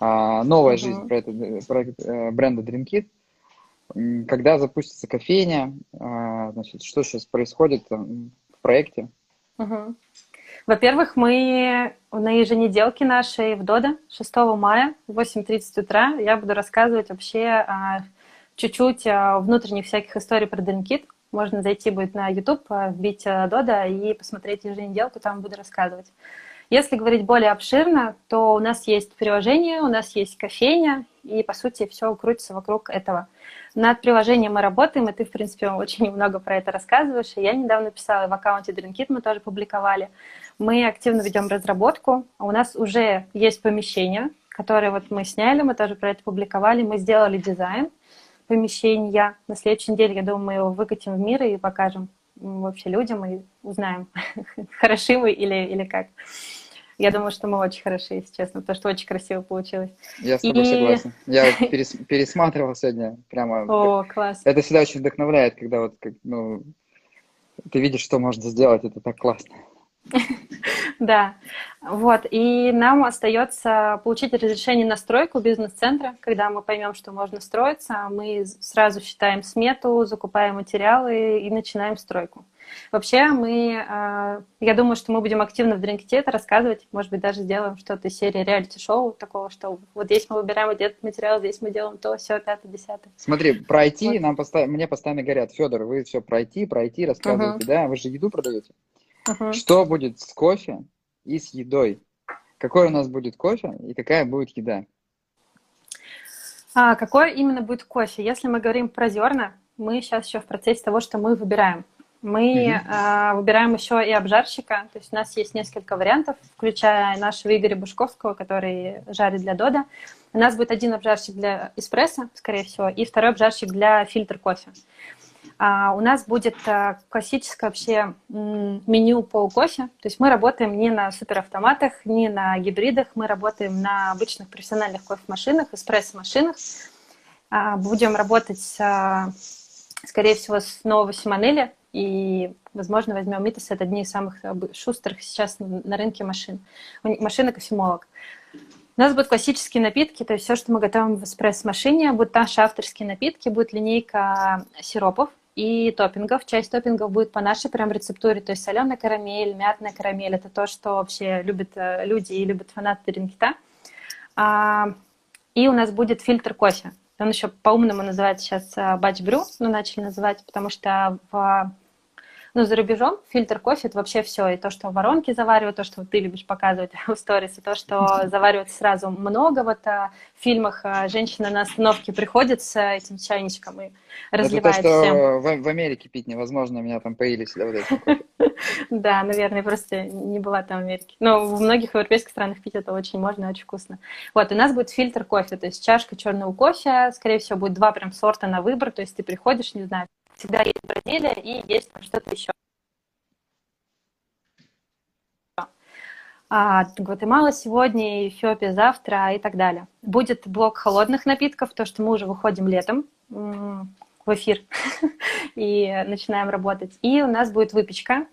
э, новая uh-huh. жизнь проекта, проект, э, бренда DreamKit, когда запустится кофейня, э, значит, что сейчас происходит в проекте? Uh-huh. Во-первых, мы на еженеделке нашей в Дода 6 мая в 8.30 утра я буду рассказывать вообще э, чуть-чуть э, внутренних всяких историй про DreamKit, можно зайти будет на YouTube, э, вбить Дода и посмотреть еженеделку, там буду рассказывать. Если говорить более обширно, то у нас есть приложение, у нас есть кофейня, и, по сути, все крутится вокруг этого. Над приложением мы работаем, и ты, в принципе, очень много про это рассказываешь. И я недавно писала в аккаунте Drinkit, мы тоже публиковали. Мы активно ведем разработку. У нас уже есть помещение, которое вот мы сняли, мы тоже про это публиковали. Мы сделали дизайн, помещения. На следующей неделе, я думаю, мы его выкатим в мир и покажем вообще людям и узнаем, хороши мы или, или как. Я думаю, что мы очень хороши, если честно, потому что очень красиво получилось. Я с тобой и... согласен. Я перес, пересматривал сегодня прямо. О, класс. Это всегда очень вдохновляет, когда вот ну, ты видишь, что можно сделать, это так классно. Да, вот, и нам остается получить разрешение на стройку бизнес-центра, когда мы поймем, что можно строиться, мы сразу считаем смету, закупаем материалы и начинаем стройку. Вообще мы, а, я думаю, что мы будем активно в Дринките это рассказывать, может быть, даже сделаем что-то из серии реалити-шоу такого, что вот здесь мы выбираем вот этот материал, здесь мы делаем то, все, пятое, десятое. Смотри, пройти вот. нам постоянно, мне постоянно говорят, Федор, вы все пройти, пройти, рассказываете, uh-huh. да, вы же еду продаете. Uh-huh. Что будет с кофе и с едой? Какой у нас будет кофе и какая будет еда? А, какой именно будет кофе? Если мы говорим про зерна, мы сейчас еще в процессе того, что мы выбираем. Мы угу. э, выбираем еще и обжарщика, то есть у нас есть несколько вариантов, включая нашего Игоря Бушковского, который жарит для Дода. У нас будет один обжарщик для эспрессо, скорее всего, и второй обжарщик для фильтр кофе. А у нас будет а, классическое вообще меню по кофе. То есть мы работаем не на суперавтоматах, не на гибридах, мы работаем на обычных профессиональных кофемашинах, эспрессо-машинах. А, будем работать, скорее всего, с нового Симонеля, и, возможно, возьмем Митас. Это одни из самых шустрых сейчас на рынке машин. Машина кофемолог. У нас будут классические напитки, то есть все, что мы готовим в эспрессо-машине, будут наши авторские напитки, будет линейка сиропов, и топпингов. Часть топпингов будет по нашей прям рецептуре, то есть соленая карамель, мятная карамель. Это то, что вообще любят э, люди и любят фанаты Рингита. А, и у нас будет фильтр кофе. Он еще по-умному называется сейчас батч брю, ну, начали называть, потому что в ну, за рубежом фильтр кофе – это вообще все. И то, что воронки заваривают, то, что ты любишь показывать в сторис, и то, что заваривают сразу много. Вот а, в фильмах а, женщина на остановке приходит с этим чайничком и разливает это то, что всем. В, в Америке пить невозможно, у меня там появились да, вот эти Да, наверное, просто не была там в Америке. Но в многих европейских странах пить это очень можно, очень вкусно. Вот, у нас будет фильтр кофе, то есть чашка черного кофе, скорее всего, будет два прям сорта на выбор, то есть ты приходишь, не знаю, всегда есть Бразилия и есть там что-то еще. А, Гватемала сегодня, Эфиопия завтра и так далее. Будет блок холодных напитков, то, что мы уже выходим летом в эфир и начинаем работать. И у нас будет выпечка,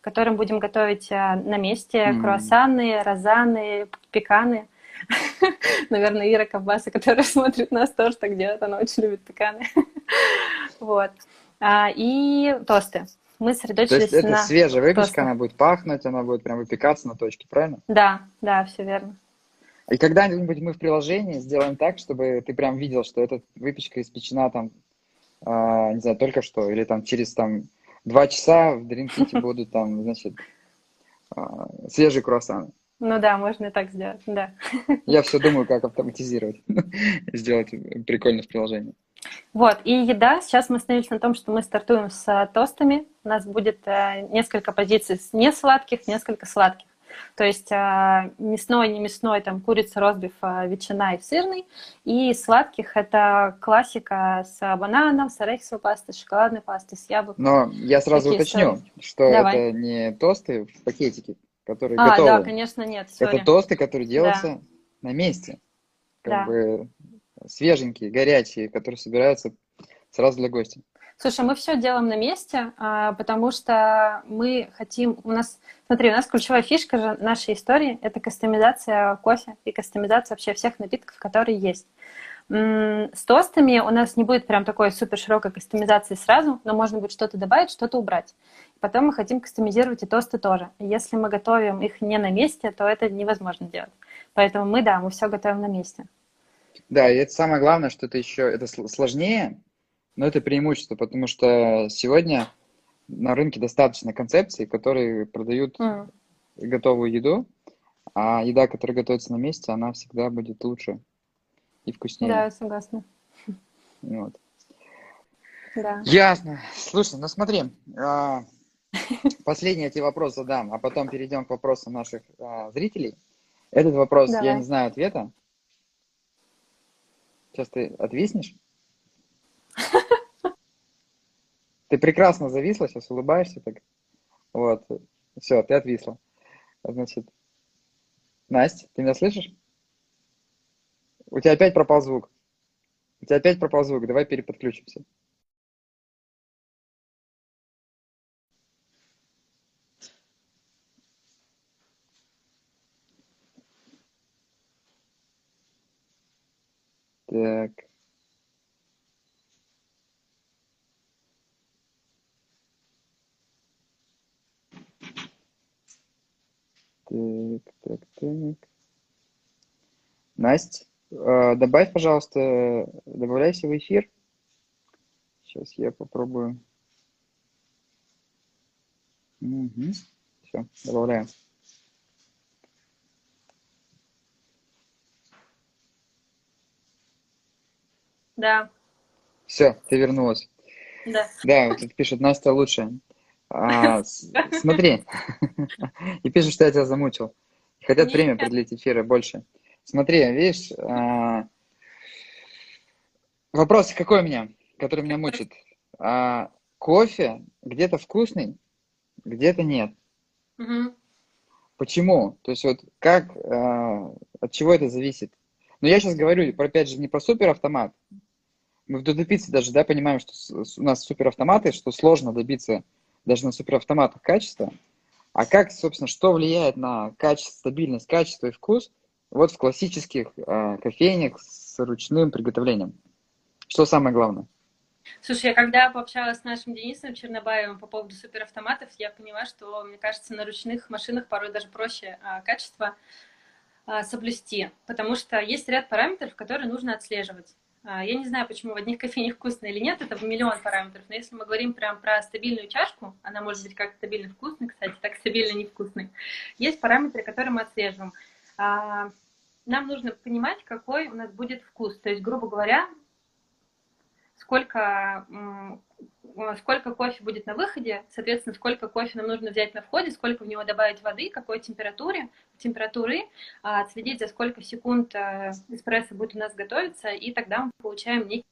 которым будем готовить а, на месте mm-hmm. круассаны, розаны, пеканы. Наверное, Ира Ковбаса, которая смотрит нас, тоже так делает. Она очень любит пеканы. вот. А, и тосты. мы сосредоточились То есть это на... свежая выпечка, тостах. она будет пахнуть, она будет прям выпекаться на точке, правильно? Да, да, все верно. И когда-нибудь мы в приложении сделаем так, чтобы ты прям видел, что эта выпечка испечена там, а, не знаю, только что, или там через там два часа в City будут там, значит, а, свежие круассаны. Ну да, можно и так сделать, да. Я все думаю, как автоматизировать, сделать прикольно в приложении. Вот, и еда. Сейчас мы остановились на том, что мы стартуем с э, тостами. У нас будет э, несколько позиций с несладких, несколько сладких. То есть э, мясной, не мясной, там курица, розбив, ветчина и сырный. И сладких это классика с бананом, с арахисовой пастой, с шоколадной пастой, с яблоком. Но я сразу Такие уточню, истории. что Давай. это не тосты в пакетике, которые А, готовы. да, конечно, нет, сори. Это тосты, которые делаются на месте. Как Да. бы свеженькие, горячие, которые собираются сразу для гостя. Слушай, мы все делаем на месте, а, потому что мы хотим... У нас, смотри, у нас ключевая фишка же нашей истории – это кастомизация кофе и кастомизация вообще всех напитков, которые есть. С тостами у нас не будет прям такой супер широкой кастомизации сразу, но можно будет что-то добавить, что-то убрать. Потом мы хотим кастомизировать и тосты тоже. Если мы готовим их не на месте, то это невозможно делать. Поэтому мы, да, мы все готовим на месте. Да, и это самое главное, что это еще это сл- сложнее, но это преимущество, потому что сегодня на рынке достаточно концепций, которые продают М, готовую еду, а еда, которая готовится на месте, она всегда будет лучше и вкуснее. Да, я согласна. Вот. Да. Ясно. Слушай, ну смотри, а, последний я тебе вопрос задам, а потом перейдем к вопросам наших а, зрителей. Этот вопрос, я Давай. не знаю ответа. Сейчас ты отвиснешь. Ты прекрасно зависла, сейчас улыбаешься так. Вот. Все, ты отвисла. Значит, Настя, ты меня слышишь? У тебя опять пропал звук. У тебя опять пропал звук. Давай переподключимся. Так. Так, так, так. Настя, э, добавь, пожалуйста, добавляйся в эфир. Сейчас я попробую. Угу. Все, добавляем. Да, Все, ты вернулась. да. Да, вот тут пишет, Настя лучшая. А, смотри, и пишут, что я тебя замучил. Хотят время продлить эфиры больше. Смотри, видишь, а, вопрос какой у меня, который меня мучит. А, кофе где-то вкусный, где-то нет. Мгм. Почему? То есть вот как, а, от чего это зависит? Но я сейчас говорю, про- опять же, не про суперавтомат. Мы в Додо Пицце даже, да, понимаем, что у нас суперавтоматы, что сложно добиться даже на суперавтоматах качества. А как, собственно, что влияет на качество, стабильность качества и вкус вот в классических а, кофейнях с ручным приготовлением? Что самое главное? Слушай, я когда пообщалась с нашим Денисом Чернобаевым по поводу суперавтоматов, я поняла, что, мне кажется, на ручных машинах порой даже проще а, качество а, соблюсти, потому что есть ряд параметров, которые нужно отслеживать. А, Я не знаю, почему в одних кофейнях вкусно или нет, это в миллион параметров, но если мы говорим прям про стабильную чашку, она может быть как стабильно вкусной, кстати, так стабильно невкусной, есть параметры, которые мы отслеживаем. А, Нам нужно понимать, какой у нас будет вкус. То есть, грубо говоря, сколько, э, сколько кофе будет на выходе, соответственно, сколько кофе нам нужно взять на входе, сколько в него добавить воды, какой температуре, температуры, а, отследить, за сколько секунд э, эспрессо будет у нас готовиться, и тогда мы получаем некий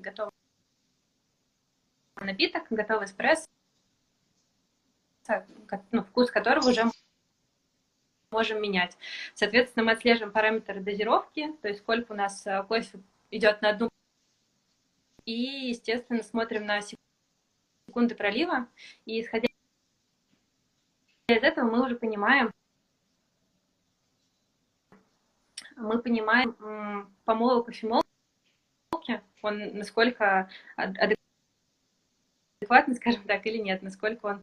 готовый напиток, готовый эспрессо, ну, вкус которого уже можем менять. Соответственно, мы отслеживаем параметры дозировки, то есть сколько у нас э, кофе идет на одну и, естественно, смотрим на секунды пролива. И исходя из этого мы уже понимаем, мы понимаем помол кофемолки, он насколько адекватный, скажем так, или нет, насколько он...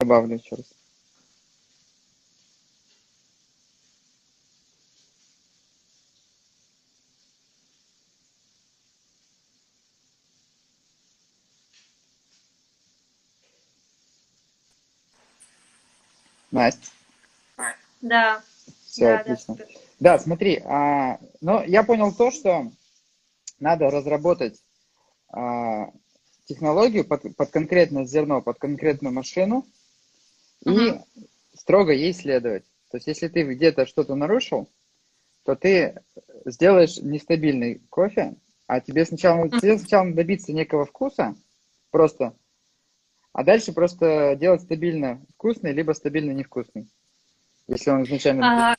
Добавлю еще раз. Настя. Да. Все да, отлично. Да, да смотри, а, ну, я понял то, что надо разработать а, технологию под, под конкретное зерно, под конкретную машину и uh-huh. строго ей следовать. То есть, если ты где-то что-то нарушил, то ты сделаешь нестабильный кофе, а тебе сначала, тебе сначала добиться некого вкуса, просто, а дальше просто делать стабильно вкусный, либо стабильно невкусный. Если он изначально... А,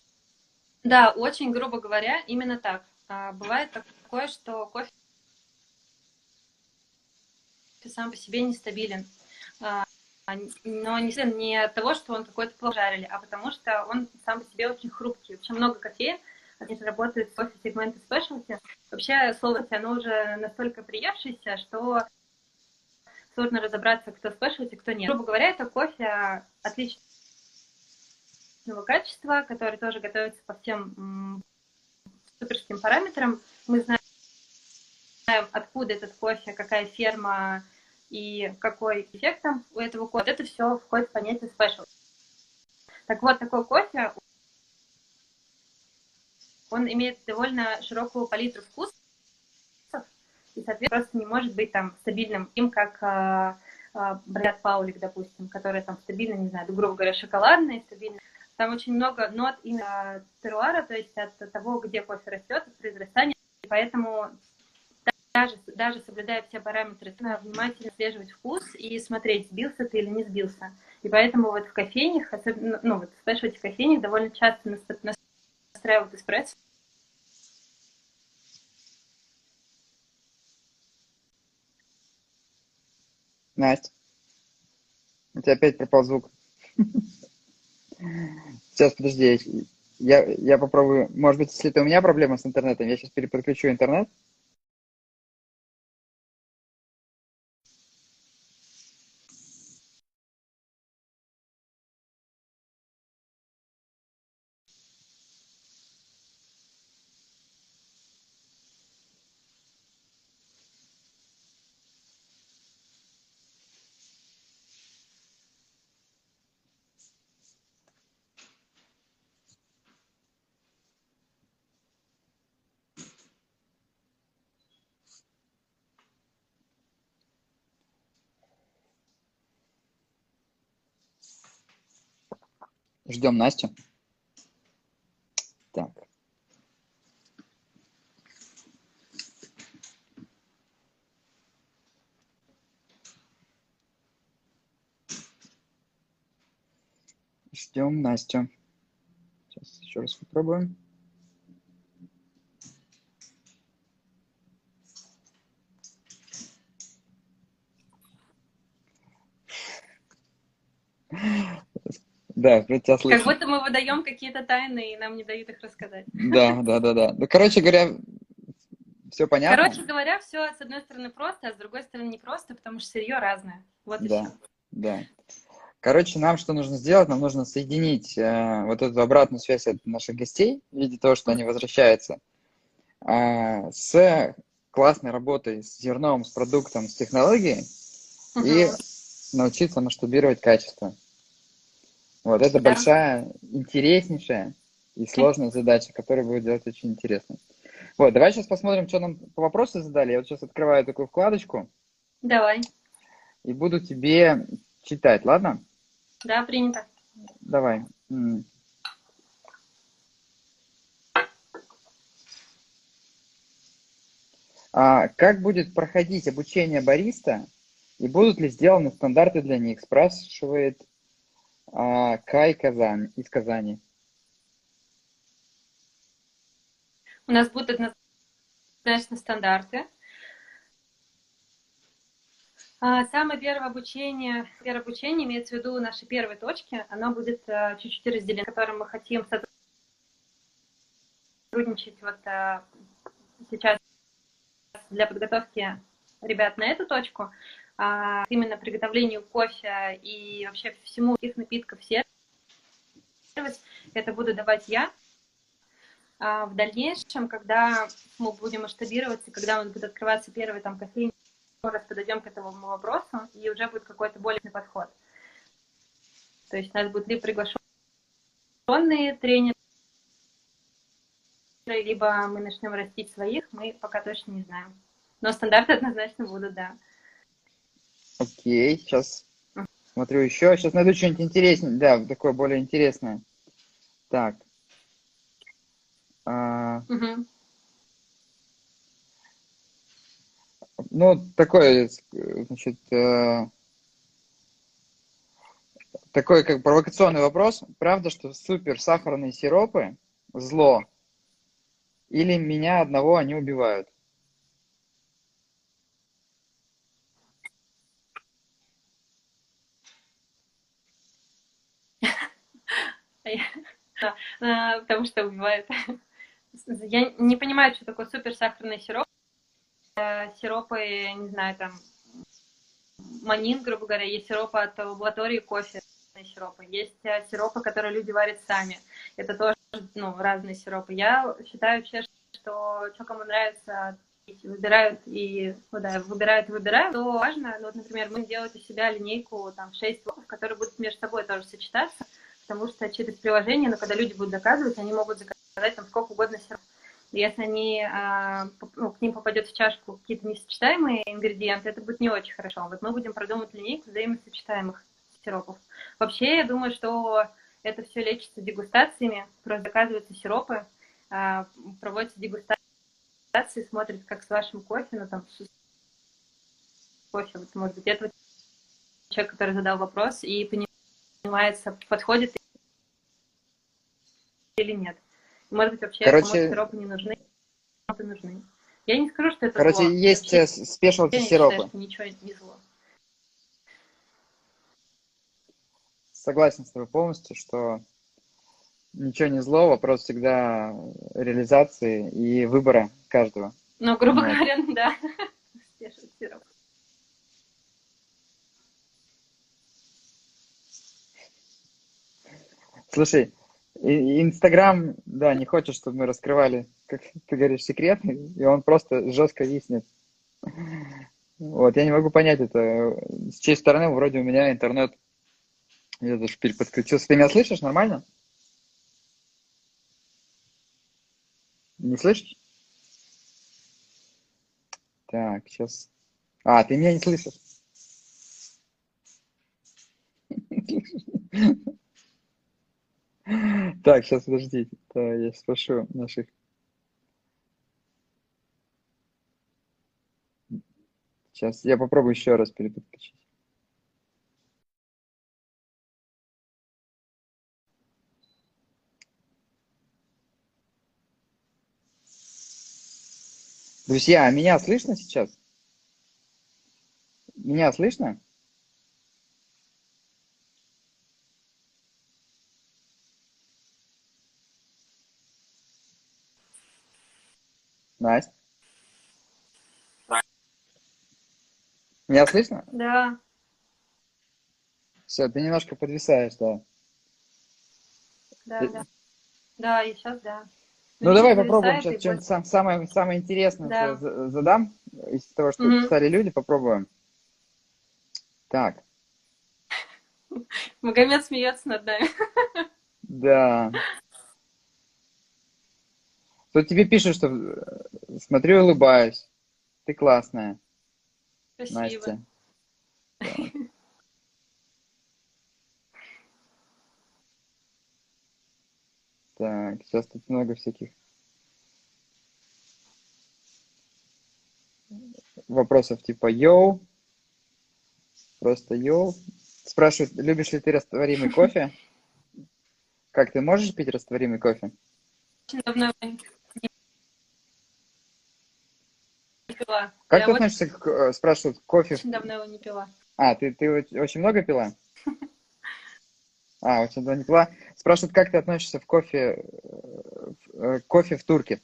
да, очень грубо говоря, именно так. А, бывает такое, что кофе сам по себе нестабилен. А, но не, не от того, что он какой-то плохо жарили, а потому что он сам по себе очень хрупкий. Вообще много кофеев, они же работают в кофе сегменте спешлти. Вообще слово оно уже настолько приевшееся, что сложно разобраться, кто спешлти, кто нет. Грубо говоря, это кофе отличного качества, который тоже готовится по всем суперским параметрам. Мы знаем, откуда этот кофе, какая ферма и какой эффект там у этого кофе. Это все входит в понятие special. Так вот, такой кофе, он имеет довольно широкую палитру вкусов, и, соответственно, просто не может быть там стабильным им, как э, э, Брэд Паулик, допустим, который там стабильно, не знаю, грубо говоря, шоколадный, стабильный. Там очень много нот именно теруара, то есть от того, где кофе растет, от произрастания. И поэтому даже, даже соблюдая все параметры, надо внимательно отслеживать вкус и смотреть, сбился ты или не сбился. И поэтому вот в кофейнях, особенно, ну вот в кофейнях довольно часто настраивают эспрессо. Настя, у тебя опять пропал звук. Сейчас, подожди, я, я попробую. Может быть, если это у меня проблема с интернетом, я сейчас переподключу интернет. Ждем Настю. Так. Ждем Настю. Сейчас еще раз попробуем. Да, тебя слышно. Как будто мы выдаем какие-то тайны, и нам не дают их рассказать. Да, да, да, да. Ну, короче говоря, все понятно. Короче говоря, все с одной стороны просто, а с другой стороны не просто, потому что сырье разное. Вот и да, все. Да. Короче, нам что нужно сделать? Нам нужно соединить э, вот эту обратную связь от наших гостей в виде того, что они возвращаются, э, с классной работой с зерном, с продуктом, с технологией угу. и научиться масштабировать качество. Вот это да. большая, интереснейшая и сложная задача, которая будет делать очень интересно. Вот, давай сейчас посмотрим, что нам по вопросу задали. Я вот сейчас открываю такую вкладочку. Давай. И буду тебе читать, ладно? Да, принято. Давай. А как будет проходить обучение бариста и будут ли сделаны стандарты для них, спрашивает а, Кай Казань, из Казани. У нас будут однозначно стандарты. А, самое первое обучение, первое обучение имеется в виду наши первые точки, оно будет а, чуть-чуть разделено, которым мы хотим сотрудничать вот сейчас для подготовки ребят на эту точку. А, именно приготовлению кофе и вообще всему их напитков сервис, это буду давать я. А в дальнейшем, когда мы будем масштабироваться, когда у нас будет открываться первый там кофейный, раз подойдем к этому вопросу, и уже будет какой-то более подход. То есть у нас будут либо приглашенные тренеры, либо мы начнем растить своих, мы пока точно не знаем. Но стандарты однозначно будут, да. Окей, сейчас смотрю еще. Сейчас найду что-нибудь интереснее. Да, такое более интересное. Так. А... Угу. Ну, такой, значит, э... такой как провокационный вопрос. Правда, что супер сахарные сиропы зло? Или меня одного они убивают? Потому что убивает. Я не понимаю, что такое супер сахарный сироп. Э, сиропы, не знаю, там, манин, грубо говоря, есть сиропы от лаборатории кофе, сиропы. Есть э, сиропы, которые люди варят сами. Это тоже ну, разные сиропы. Я считаю вообще, что что кому нравится, выбирают и ну, да, выбирают и выбирают, то важно, ну, вот, например, мы делаем у себя линейку там 6 сиропов, которые будут между собой тоже сочетаться, потому что через приложение, но ну, когда люди будут заказывать, они могут заказать там сколько угодно сиропов. Если они, а, ну, к ним попадет в чашку какие-то несочетаемые ингредиенты, это будет не очень хорошо. Вот мы будем продумать линейку взаимосочетаемых сиропов. Вообще, я думаю, что это все лечится дегустациями, просто заказываются сиропы, а, проводятся дегустации, смотрят, как с вашим кофе, ну там, с кофе, вот, может быть, это человек, который задал вопрос, и понимается, подходит или нет. Может быть, вообще Короче... сиропы не нужны, сиропы нужны. Я не скажу, что это Короче, зло. есть э, спешлти сиропы. Считаю, ничего не зло. Согласен с тобой полностью, что ничего не зло, вопрос всегда реализации и выбора каждого. Ну, грубо вот. говоря, да. сироп. Слушай, Инстаграм, да, не хочет, чтобы мы раскрывали, как ты говоришь, секреты, и он просто жестко виснет. Вот, я не могу понять это. С чьей стороны вроде у меня интернет, я даже подключился. Ты меня слышишь нормально? Не слышишь? Так, сейчас. А, ты меня не слышишь. Так, сейчас подождите. Да, я спрошу наших. Сейчас я попробую еще раз переподключить. Друзья, а меня слышно сейчас? Меня слышно? Настя? Меня слышно? Да. Все, ты немножко подвисаешь, да. Да, ты... да. Да, и сейчас, да. Ну, ну давай попробуем сейчас что-нибудь сам, самое, самое интересное да. задам. Из того, что угу. писали люди, попробуем. Так. Магомед смеется над нами. Да. Тут тебе пишут, что э, смотрю и улыбаюсь. Ты классная. Спасибо. Настя. Так, сейчас тут много всяких вопросов типа йоу, просто йоу. Спрашивают, любишь ли ты растворимый кофе? Как ты можешь пить растворимый кофе? Давно пила. Как я ты очень... относишься к, э, спрашивают, кофе? Очень давно его не пила. А, ты, ты очень много пила? А, очень давно не пила. Спрашивают, как ты относишься в кофе, э, кофе в турке?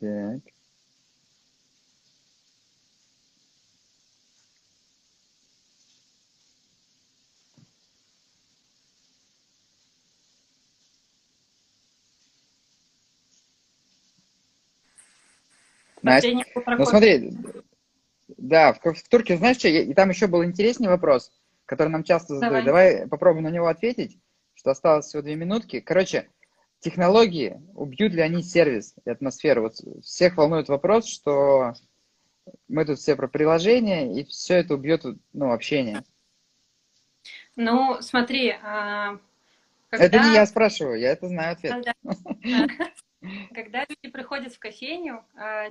Так. Настя, ну смотри, да, в, в Турке, знаешь что, и там еще был интересный вопрос, который нам часто задают. Давай. Давай попробуем на него ответить, что осталось всего две минутки. Короче, технологии, убьют ли они сервис и атмосферу? Вот всех волнует вопрос, что мы тут все про приложение, и все это убьет ну, общение. Ну, смотри, а, когда... Это не я спрашиваю, я это знаю ответ. Когда, когда люди приходят в кофейню, а,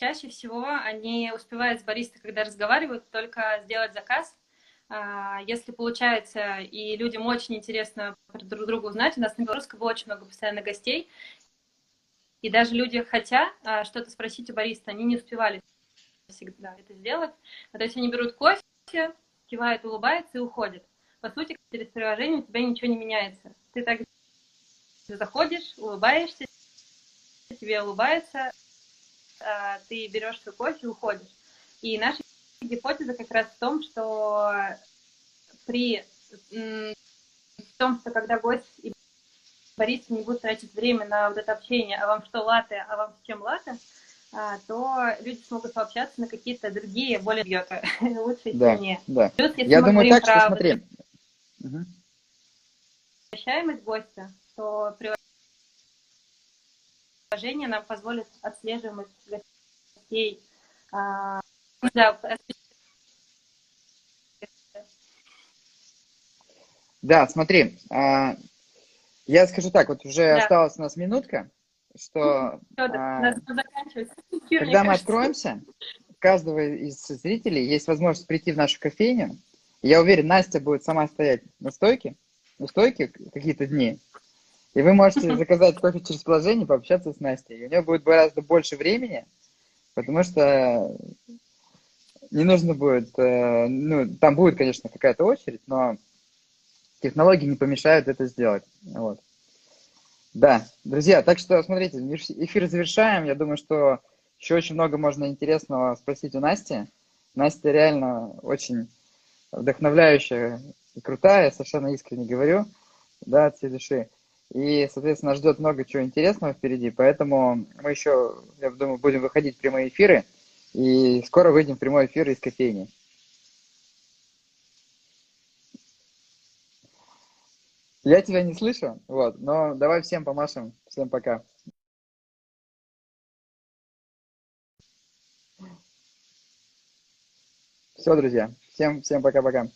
чаще всего они успевают с баристой, когда разговаривают, только сделать заказ. А, если получается, и людям очень интересно друг друга узнать, у нас на Белорусской было очень много постоянно гостей, и даже люди, хотя а, что-то спросить у бариста, они не успевали всегда это сделать. А то есть они берут кофе, кивают, улыбаются и уходят. По сути, через приложение у тебя ничего не меняется. Ты так заходишь, улыбаешься, тебе улыбается, ты берешь свой кофе и уходишь. И наша гипотеза как раз в том, что при в том, что когда гость и бариста не будут тратить время на вот это общение, а вам что латы, а вам с чем латы, а, то люди смогут пообщаться на какие-то другие, более бьёты, лучшие да, сильнее. Да. Плюс, если Я думаю так, что смотри. Возвращаемость гостя, то приложение нам позволит отслеживаемость гостей. А, да, да, смотри, а, я скажу так, вот уже да. осталась у нас минутка, что Все, а, когда мы откроемся, у каждого из зрителей есть возможность прийти в нашу кофейню. Я уверен, Настя будет сама стоять на стойке, у стойки какие-то дни, и вы можете заказать кофе через приложение, пообщаться с Настей. И у нее будет гораздо больше времени, потому что не нужно будет, э, ну, там будет, конечно, какая-то очередь, но технологии не помешают это сделать. Вот. Да, друзья, так что, смотрите, эфир завершаем. Я думаю, что еще очень много можно интересного спросить у Насти. Настя реально очень вдохновляющая и крутая, совершенно искренне говорю, да, от всей души. И, соответственно, ждет много чего интересного впереди, поэтому мы еще, я думаю, будем выходить в прямые эфиры, и скоро выйдем в прямой эфир из кофейни. Я тебя не слышу, вот, но давай всем помашем. Всем пока. Все, друзья. Всем, всем пока-пока.